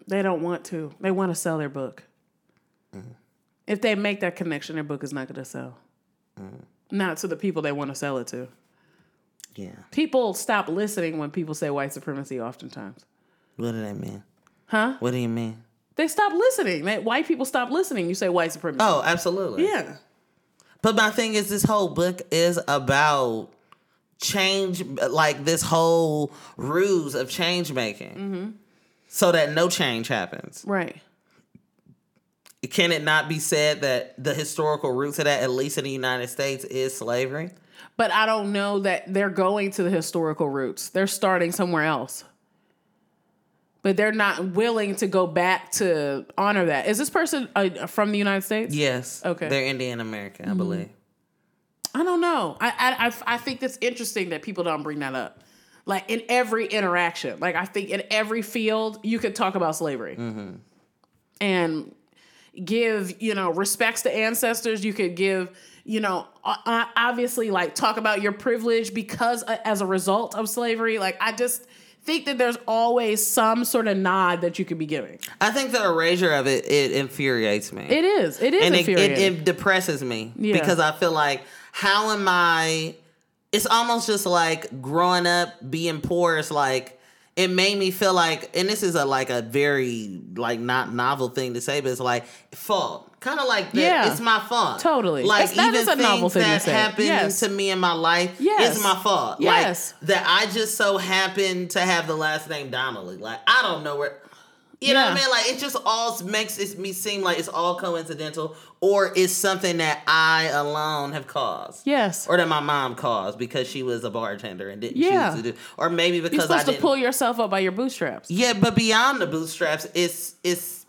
They don't want to. They want to sell their book. If they make that connection, their book is not going to sell. Not to the people they want to sell it to. Yeah. People stop listening when people say white supremacy. Oftentimes, What do they mean? huh? What do you mean? They stop listening. They, white people stop listening. You say white supremacy. Oh, absolutely. yeah. But my thing is, this whole book is about change, like this whole ruse of change making, mm-hmm. so that no change happens. Right. Can it not be said that the historical roots of that, at least in the United States, is slavery? But I don't know that they're going to the historical roots. They're starting somewhere else. But they're not willing to go back to honor that. Is this person uh, from the United States? Yes. Okay. They're Indian American, I believe. I don't know. I, I I think that's interesting that people don't bring that up. Like in every interaction, like I think in every field, you could talk about slavery, and give you know respects to ancestors. You could give you know obviously like talk about your privilege because uh, as a result of slavery. Like I just think that there's always some sort of nod that you could be giving. I think the erasure of it it infuriates me. It is. It is and it, it, it depresses me Yeah. because I feel like how am I? It's almost just like growing up being poor. It's like it made me feel like, and this is a like a very like not novel thing to say, but it's like fault. Kind of like that. Yeah. it's my fault. Totally. Like That's- that even is a things novel thing to that say. happen Yes. to me in my life Yes. is my fault. Yes. Like that I just so happen to have the last name Donnelly. Like I don't know where. You know what I mean? Like it just all makes it me seem like it's all coincidental, or it's something that I alone have caused. yes. Or that my mom caused because she was a bartender and didn't Yeah. choose to do. Or maybe You're because I supposed to didn't. pull yourself up by your bootstraps. yeah, but beyond the bootstraps, it's it's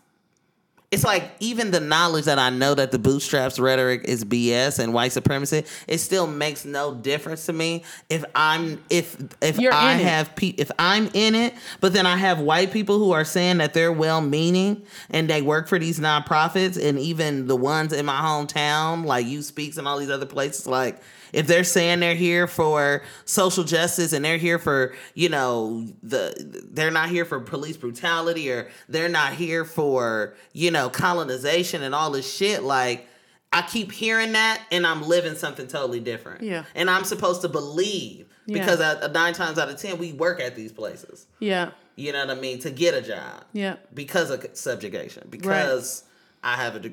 it's like even the knowledge that I know that the bootstraps rhetoric is BS and white supremacy, it still makes no difference to me if I'm if if You're I have pe- if I'm in it, but then I have white people who are saying that they're well meaning and they work for these nonprofits and even the ones in my hometown like You Speaks and all these other places like if they're saying they're here for social justice and they're here for you know the they're not here for police brutality or they're not here for you know colonization and all this shit like i keep hearing that and i'm living something totally different Yeah. and i'm supposed to believe Yeah. because at, uh, nine times out of ten we work at these places Yeah. you know what i mean to get a job Yeah. because of subjugation because i have a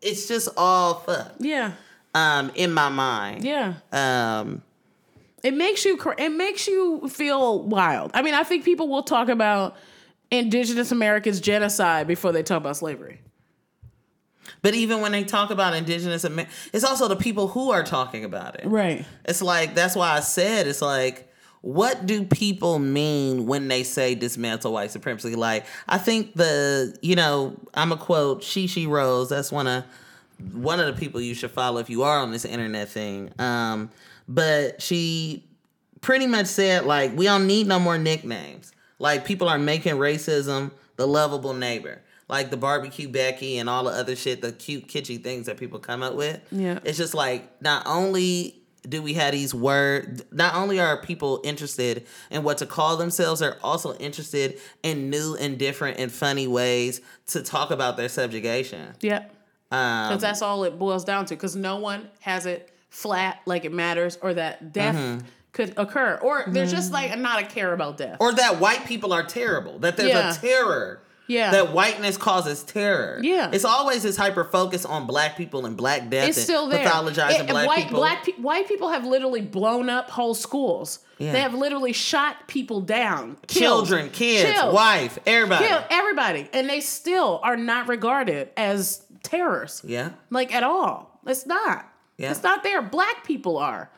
it's just all fucked Yeah. Um in my mind Yeah. um It makes you it makes you feel wild. I mean, I think people will talk about indigenous Americans genocide before they talk about slavery. but even when they talk about indigenous Amer- it's also the people who are talking about it Right. it's like that's why i said it's like what do people mean when they say dismantle white supremacy like i think the you know i'm a quote Shishi Rose that's one of one of the people you should follow if you are on this internet thing um but she pretty much said like we don't need no more nicknames. Like people are making racism the lovable neighbor. Like the barbecue Becky and all the other shit, the cute kitschy things that people come up with. Yeah. It's just like not only do we have these words, not only are people interested in what to call themselves, they're also interested in new and different and funny ways to talk about their subjugation. Um, Because that's all it boils down to. Because no one has it flat like it matters, or that death Mm-hmm. could occur, or there's just like not a care about death. or that white people are terrible, that there's Yeah. a terror. Yeah. That whiteness causes terror. Yeah. It's always this hyper focus on black people and black death it's and still there. pathologizing It- black white, people. Black pe- white people have literally blown up whole schools. Yeah. They have literally shot people down, killed, Children, kids, killed, wife, everybody. killed everybody, and they still are not regarded as terrorists. Yeah. like at all. It's not. Yeah. It's not there. Black people are.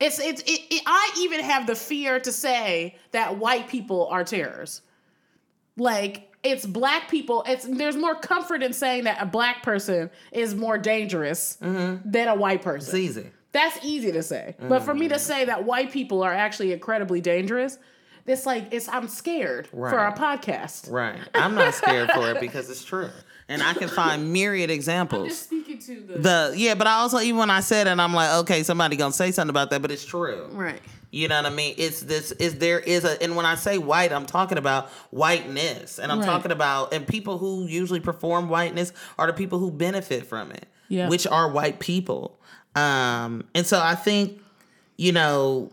It's it's it, it, I even have the fear to say that white people are terrorists. Like it's black people. It's there's more comfort in saying that a black person is more dangerous than a white person. Mm-hmm. It's easy. That's easy to say. But for me to say that white people are actually incredibly dangerous, it's like it's I'm scared for our podcast. Right. I'm not scared for it because it's true. And I can find myriad Just examples. speaking to the, The yeah, but I also even when I said it, I'm like, okay, somebody gonna say something about that, but it's true. right. You know what I mean? It's this is there is a and when I say white, I'm talking about whiteness. And I'm Right. talking about and people who usually perform whiteness are the people who benefit from it. Yeah. Which are white people. Um and so I think, you know,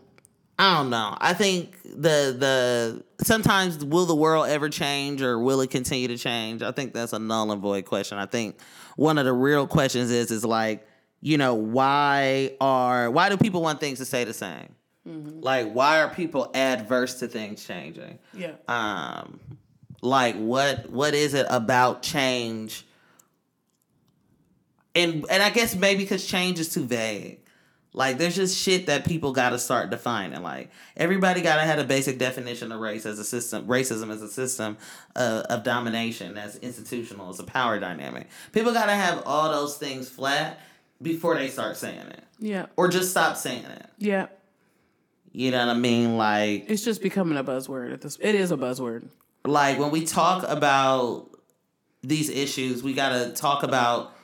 I don't know. I think the the sometimes will the world ever change or will it continue to change? I think that's a null and void question. I think one of the real questions is is like, you know, why are why do people want things to stay the same? Like why are people adverse to things changing? Yeah. Um like what what is it about change? And and I guess maybe because change is too vague. Like there's just shit that people gotta start defining. Like everybody gotta have a basic definition of race as a system racism as a system uh, of domination, as institutional, as a power dynamic. People gotta have all those things flat before they start saying it. Yeah. Or just stop saying it. Yeah. You know what I mean? Like It's just becoming a buzzword at this. It is a buzzword. like when we talk about these issues, we gotta talk about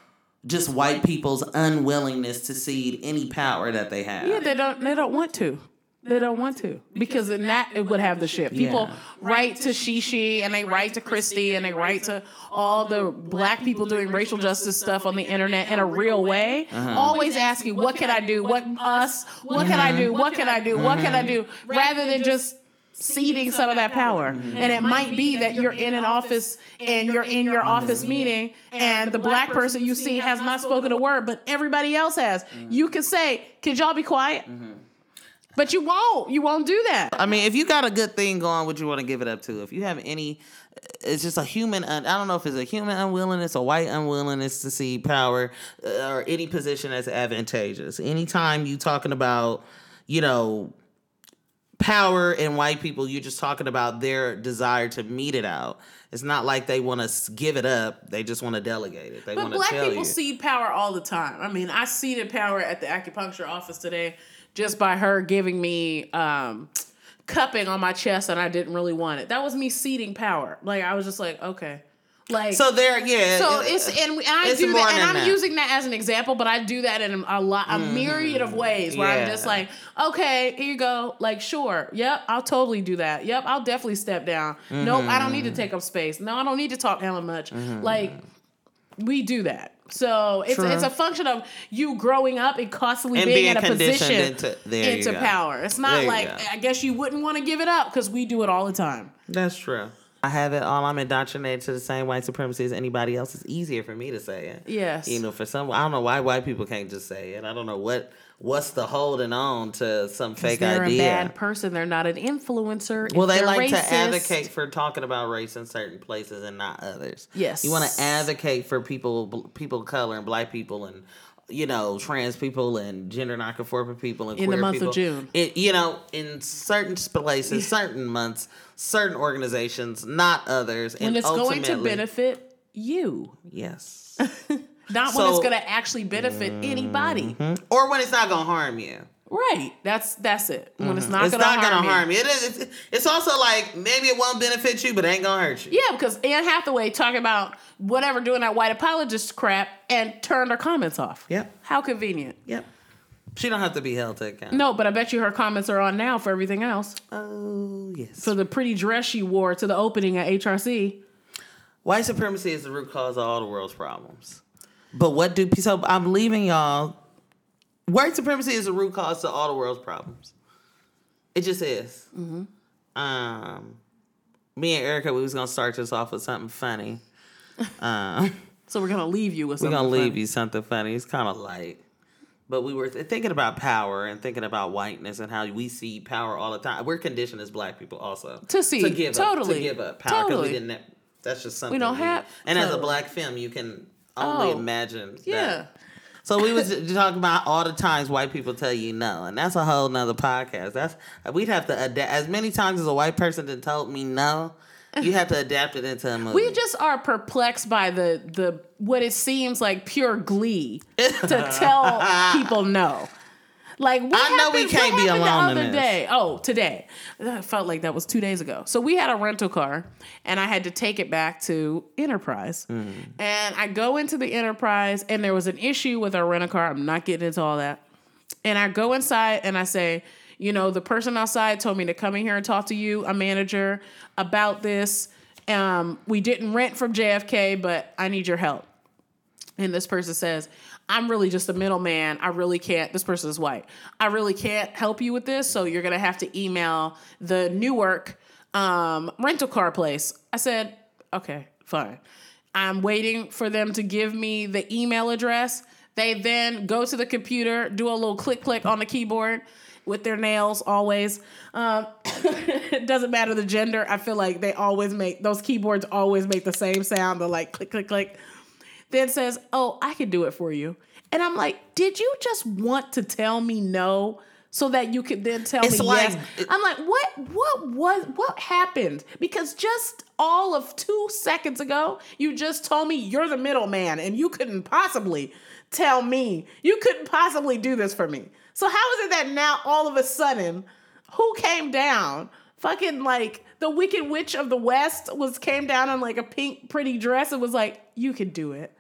just white people's unwillingness to cede any power that they have. Yeah, they don't. They don't want to. They don't want to because then that it would have the shit. People Yeah. write to Shishi and they write to Christy and they write to all the black people doing racial justice stuff on the internet in a real way. Uh-huh. Always asking, "What can I do? What us? What can I do? What can I do? What can I do?" Uh-huh. Rather than just ceding some of that power. And it might be that you're in an office and you're in your office meeting and the black person you see has not spoken a word, but everybody else has. You can say, Could y'all be quiet? But you won't. You won't do that. I mean, if you got a good thing going, would you want to give it up to? If you have any, it's just a human. I don't know if it's a human unwillingness, a white unwillingness to see power, uh, or any position that's advantageous. Anytime you talking about, you know, power and white people, you're just talking about their desire to meet it out. It's not like they want to give it up. They just want to delegate it. They But want to black people you. cede power all the time. I mean, I ceded power at the acupuncture office today just by her giving me um, cupping on my chest and I didn't really want it. That was me ceding power. Like I was just like, okay. Like so there, yeah. So it's uh, and, and I do that, and I'm that. using that as an example, but I do that in a lot, a mm-hmm. myriad of ways where I'm just like, okay, here you go, like sure, yep, I'll totally do that. Yep, I'll definitely step down. Nope, I don't need Mm-hmm. to take up space. No, I don't need to talk hella much. Mm-hmm. Like we do that. So it's True. it's a function of you growing up and constantly And being, being in a position into- into power. It's not like go. I guess you wouldn't want to give it up because we do it all the time. That's true. I have it all. I'm indoctrinated to the same white supremacy as anybody else. It's easier for me to say it. Yes. You know, for some, I don't know why white people can't just say it. I don't know what what's the holding on to some fake They're idea. a bad person. They're not an influencer. well, they like racist- to advocate for talking about race in certain places and not others. Yes. You want to advocate for people, people of color and black people and you know trans people and gender nonconforming people and In the month of. June. It, you know, in certain places, certain months, certain organizations, not others. when and it's going to benefit you, Yes. not when it's going to actually benefit anybody. Mm-hmm. or when it's not gonna harm you. Right. That's that's it. When it's mm-hmm. not it's going to not harm, gonna you. harm you. It is. It's, it's also like maybe it won't benefit you, but it ain't gonna hurt you. Yeah, because Anne Hathaway talking about whatever doing that white apologist crap and turned her comments off. Yep. How convenient. Yep. She don't have to be held to account. No, but I bet you her comments are on now for everything else. Oh yes. For the pretty dress she wore to the opening at HRC. White supremacy is the root cause of all the world's problems. But what do so I'm leaving y'all. White supremacy is the root cause to all the world's problems. It just is. Um, me and Ericka, we was gonna start this off with something funny. Um, So we're gonna leave you with we're gonna leave funny. you something funny. It's kind of light, but we were th- thinking about power and thinking about whiteness and how we see power all the time. We're conditioned as black people also To see, to give up, totally, to give up power because totally. we didn't. have- That's just something we don't have- And as a black film, you can only Oh, imagine. that. So we was talking about all the times white people tell you no, and that's a whole nother podcast. That's we'd have to adapt as many times as a white person that told me no. You have to adapt it into a movie. We just are perplexed by the the what it seems like pure glee to tell people no. Like what I know we can't be alone the other this. day? Oh, today. I felt like that was two days ago. So we had a rental car, and I had to take it back to Enterprise. Mm. And I go into the Enterprise, and there was an issue with our rental car. I'm not getting into all that. And I go inside and I say, you know, the person outside told me to come in here and talk to you, a manager, about this. Um, we didn't rent from JFK, but I need your help. And this person says, I'm really just a middleman. I really can't. This person is white. I really can't help you with this. So you're going to have to email the Newark um, rental car place. I said, okay, fine. I'm waiting for them to give me the email address. They then go to the computer, do a little click click on the keyboard with their nails always. Um, it doesn't matter the gender. I feel like they always make those keyboards always make the same sound. The like click click click then says, "Oh, I can do it for you." And I'm like, "Did you just want to tell me no so that you could then tell It's me like- yes?" I'm like, "What what was what happened?" Because just all of 2 seconds ago, you just told me you're the middleman and you couldn't possibly tell me. You couldn't possibly do this for me. So how is it that now all of a sudden who came down? Fucking like the Wicked Witch of the West was came down in like a pink pretty dress and was like, "You could do it."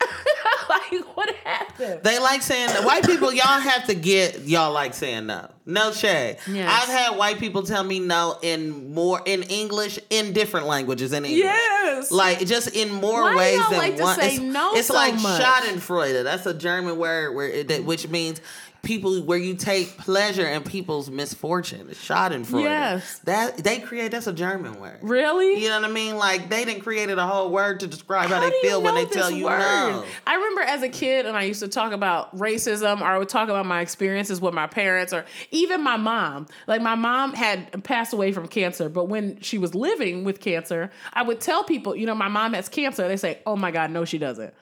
like, what happened? They like saying white people. Y'all have to get y'all like saying no. No shade. Yes. I've had white people tell me no in more in English in different languages in English. Yes. Like just in more Why do ways y'all than like to one. say it's no it's so like much? Schadenfreude. That's a German word where it, which means people where you take pleasure in people's misfortune. Schadenfreude. Yes. That they create. That's a German word. really? You know what I mean? Like they didn't created a whole word to describe how, How they feel when they tell you word? no. I remember as a kid, and I used to talk about racism, or I would talk about my experiences with my parents, or even my mom. Like my mom had passed away from cancer, but when she was living with cancer, I would tell people, you know, my mom has cancer. They say, "Oh my God, no, she doesn't."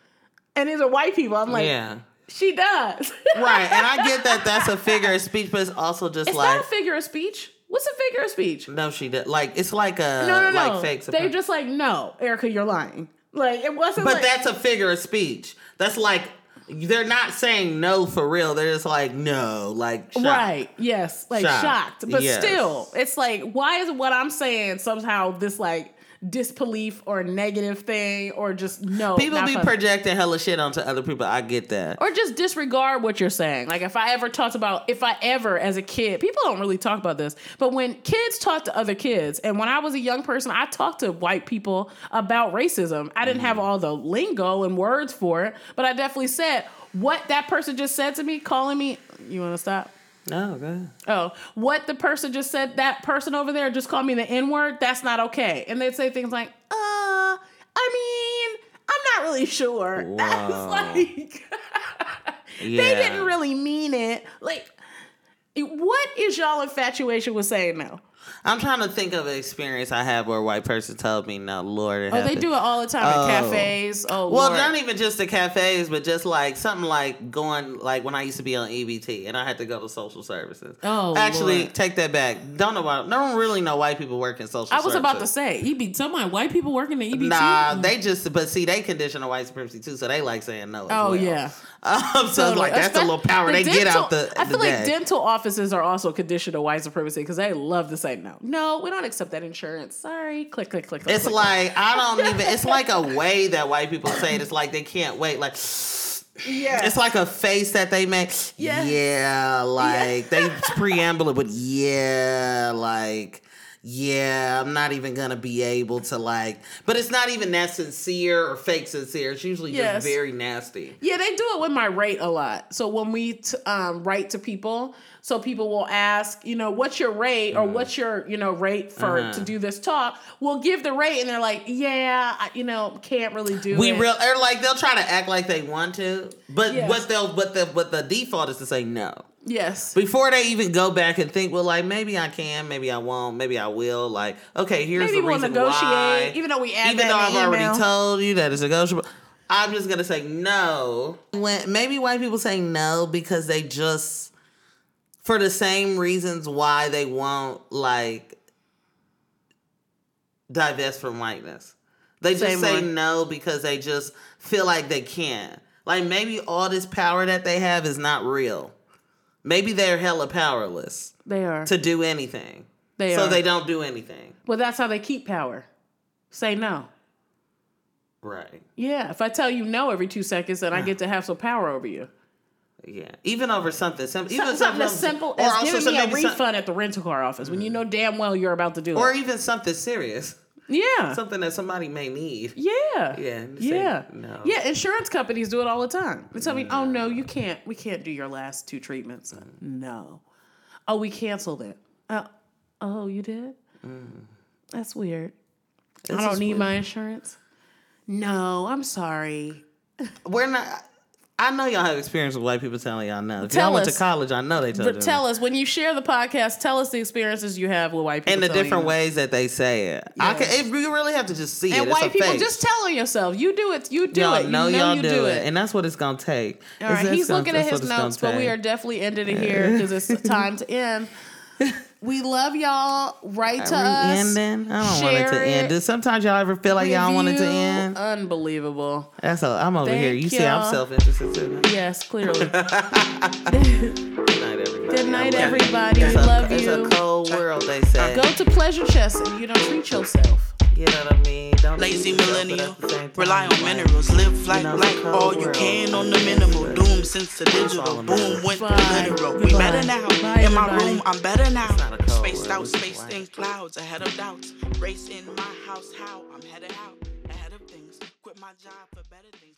And these are white people. I'm like, yeah. She does. Right, and I get that that's a figure of speech, but it's also just It's like not a figure of speech. What's a figure of speech? no, she did. Like it's like a No, no, no. like fake. They just like, no, Ericka, you're lying. Like it wasn't. but like, that's a figure of speech. That's like they're not saying no for real. They're just like no, like shocked. Right. Yes. Like Shocked. shocked. But Yes. still, it's like, why is what I'm saying somehow this like disbelief or negative thing or just no? People be projecting hella shit onto other people. I get that. or just disregard what you're saying. Like if I ever talked about if I ever as a kid, people don't really talk about this, but when kids talk to other kids, and when I was a young person, I talked to white people about racism. I didn't have mm. all the lingo and words for it, but I definitely said what that person just said to me, calling me. You want to stop? No, go ahead. Oh, what the person just said, that person over there just called me the N word, that's not okay. And they'd say things like, uh, I mean, I'm not really sure. I was like, Yeah. they didn't really mean it. Like, what is y'all infatuation with saying no? I'm trying to think of an experience I had where a white person told me no, Lord. It Oh, they do it all the time at Oh. cafes. Oh, Well, Lord. not even just the cafes, but just like something like going like when I used to be on EBT and I had to go to social services. Oh, actually, Lord. take that back. Don't know why. Don't really know white people work in social. I was about to say, EB, some of my white people working at EBT. Nah, they just but see they condition of white supremacy too, so they like saying no. Oh, well. yeah. Um, so Totally. like that's a little power The they get out the. I the feel like day. dental offices are also conditioned to white supremacy because they love to say no. No, we don't accept that insurance. Sorry. Click, click, click. click It's click, like I don't even. It's like a way that white people say it. It's like they can't wait. Like yeah. it's like a face that they make. Yes. Yeah, like they preamble it with yeah, like yeah. I'm not even gonna be able to like. But it's not even that sincere or fake sincere. It's usually Yes. just very nasty. Yeah, they do it with my rate a lot. So when we t- um, write to people, so people will ask, you know, what's your rate or what's your, you know, rate for Uh-huh. to do this talk? We'll give the rate, and they're like, yeah, I, you know, can't really do it. We it. real or like they'll try to act like they want to, but Yes. what they'll but the but the default is to say no. Yes. before they even go back and think, well, like maybe I can, maybe I won't, maybe I will. Like, okay, here's Maybe the we'll reason negotiate, why. even though we even though I've the already email. told you that it's negotiable, I'm just gonna say no. When maybe white people say no because they just for the same reasons why they won't like divest from whiteness. They just Same say one. no because they just feel like they can't. Like maybe all this power that they have is not real. Maybe they're hella powerless They are. to do anything. They so are. they don't do anything. well, that's how they keep power. Say no. Right. Yeah, if I tell you no every two seconds, then I get to have some power over you. Yeah. Even over something simple. Even Something, something as simple as giving me a maybe some- refund at the rental car office when you know damn well you're about to do or it. Or even something serious. Yeah. Something that somebody may need. Yeah. Yeah, say Yeah. no. Yeah. Insurance companies do it all the time. They tell me, oh no, you can't. We can't do your last two treatments. No. Oh, we canceled it. Uh, oh, you did? That's weird. I don't need weird. my insurance. No, I'm sorry. We're not. I know y'all have experience with white people telling y'all no. If Tell y'all went to college, I know they told But you. tell us when you share the podcast. Tell us the experiences you have with white people and the different you. ways that they say it. I can. It, you really have to just see it. And white people, face. just tell on yourself. You do it. You do y'all it. You know, know, y'all you do, it. and that's what it's gonna take. All right, he's gonna- looking at his what it's gonna notes, but we are definitely ending it here because it's time to end. We love y'all. Write to Are us. ending? I don't want it to end. it, Does sometimes y'all ever feel like y'all want it to end? Unbelievable. That's a, I'm over here. You see, I'm self interested too. Yes, clearly. Good night, everybody. Good night, I love you. everybody. It's We a- love It's you. a cold world, they say. Go to Pleasure Chest and you don't treat yourself. You know what I mean? Don't Lazy lose yourself, but millennial, at the same time, rely on minerals, live like you know, like all cold you world. can on the minimal. But Doom since the digital boom went Bye. the literal. We Goodbye. better now. Bye, In my room, I'm better now. It's not a cold Spaced world, out, spaced in clouds, ahead of doubts. Race in my house, how I'm headed out, ahead of things. Quit my job for better things.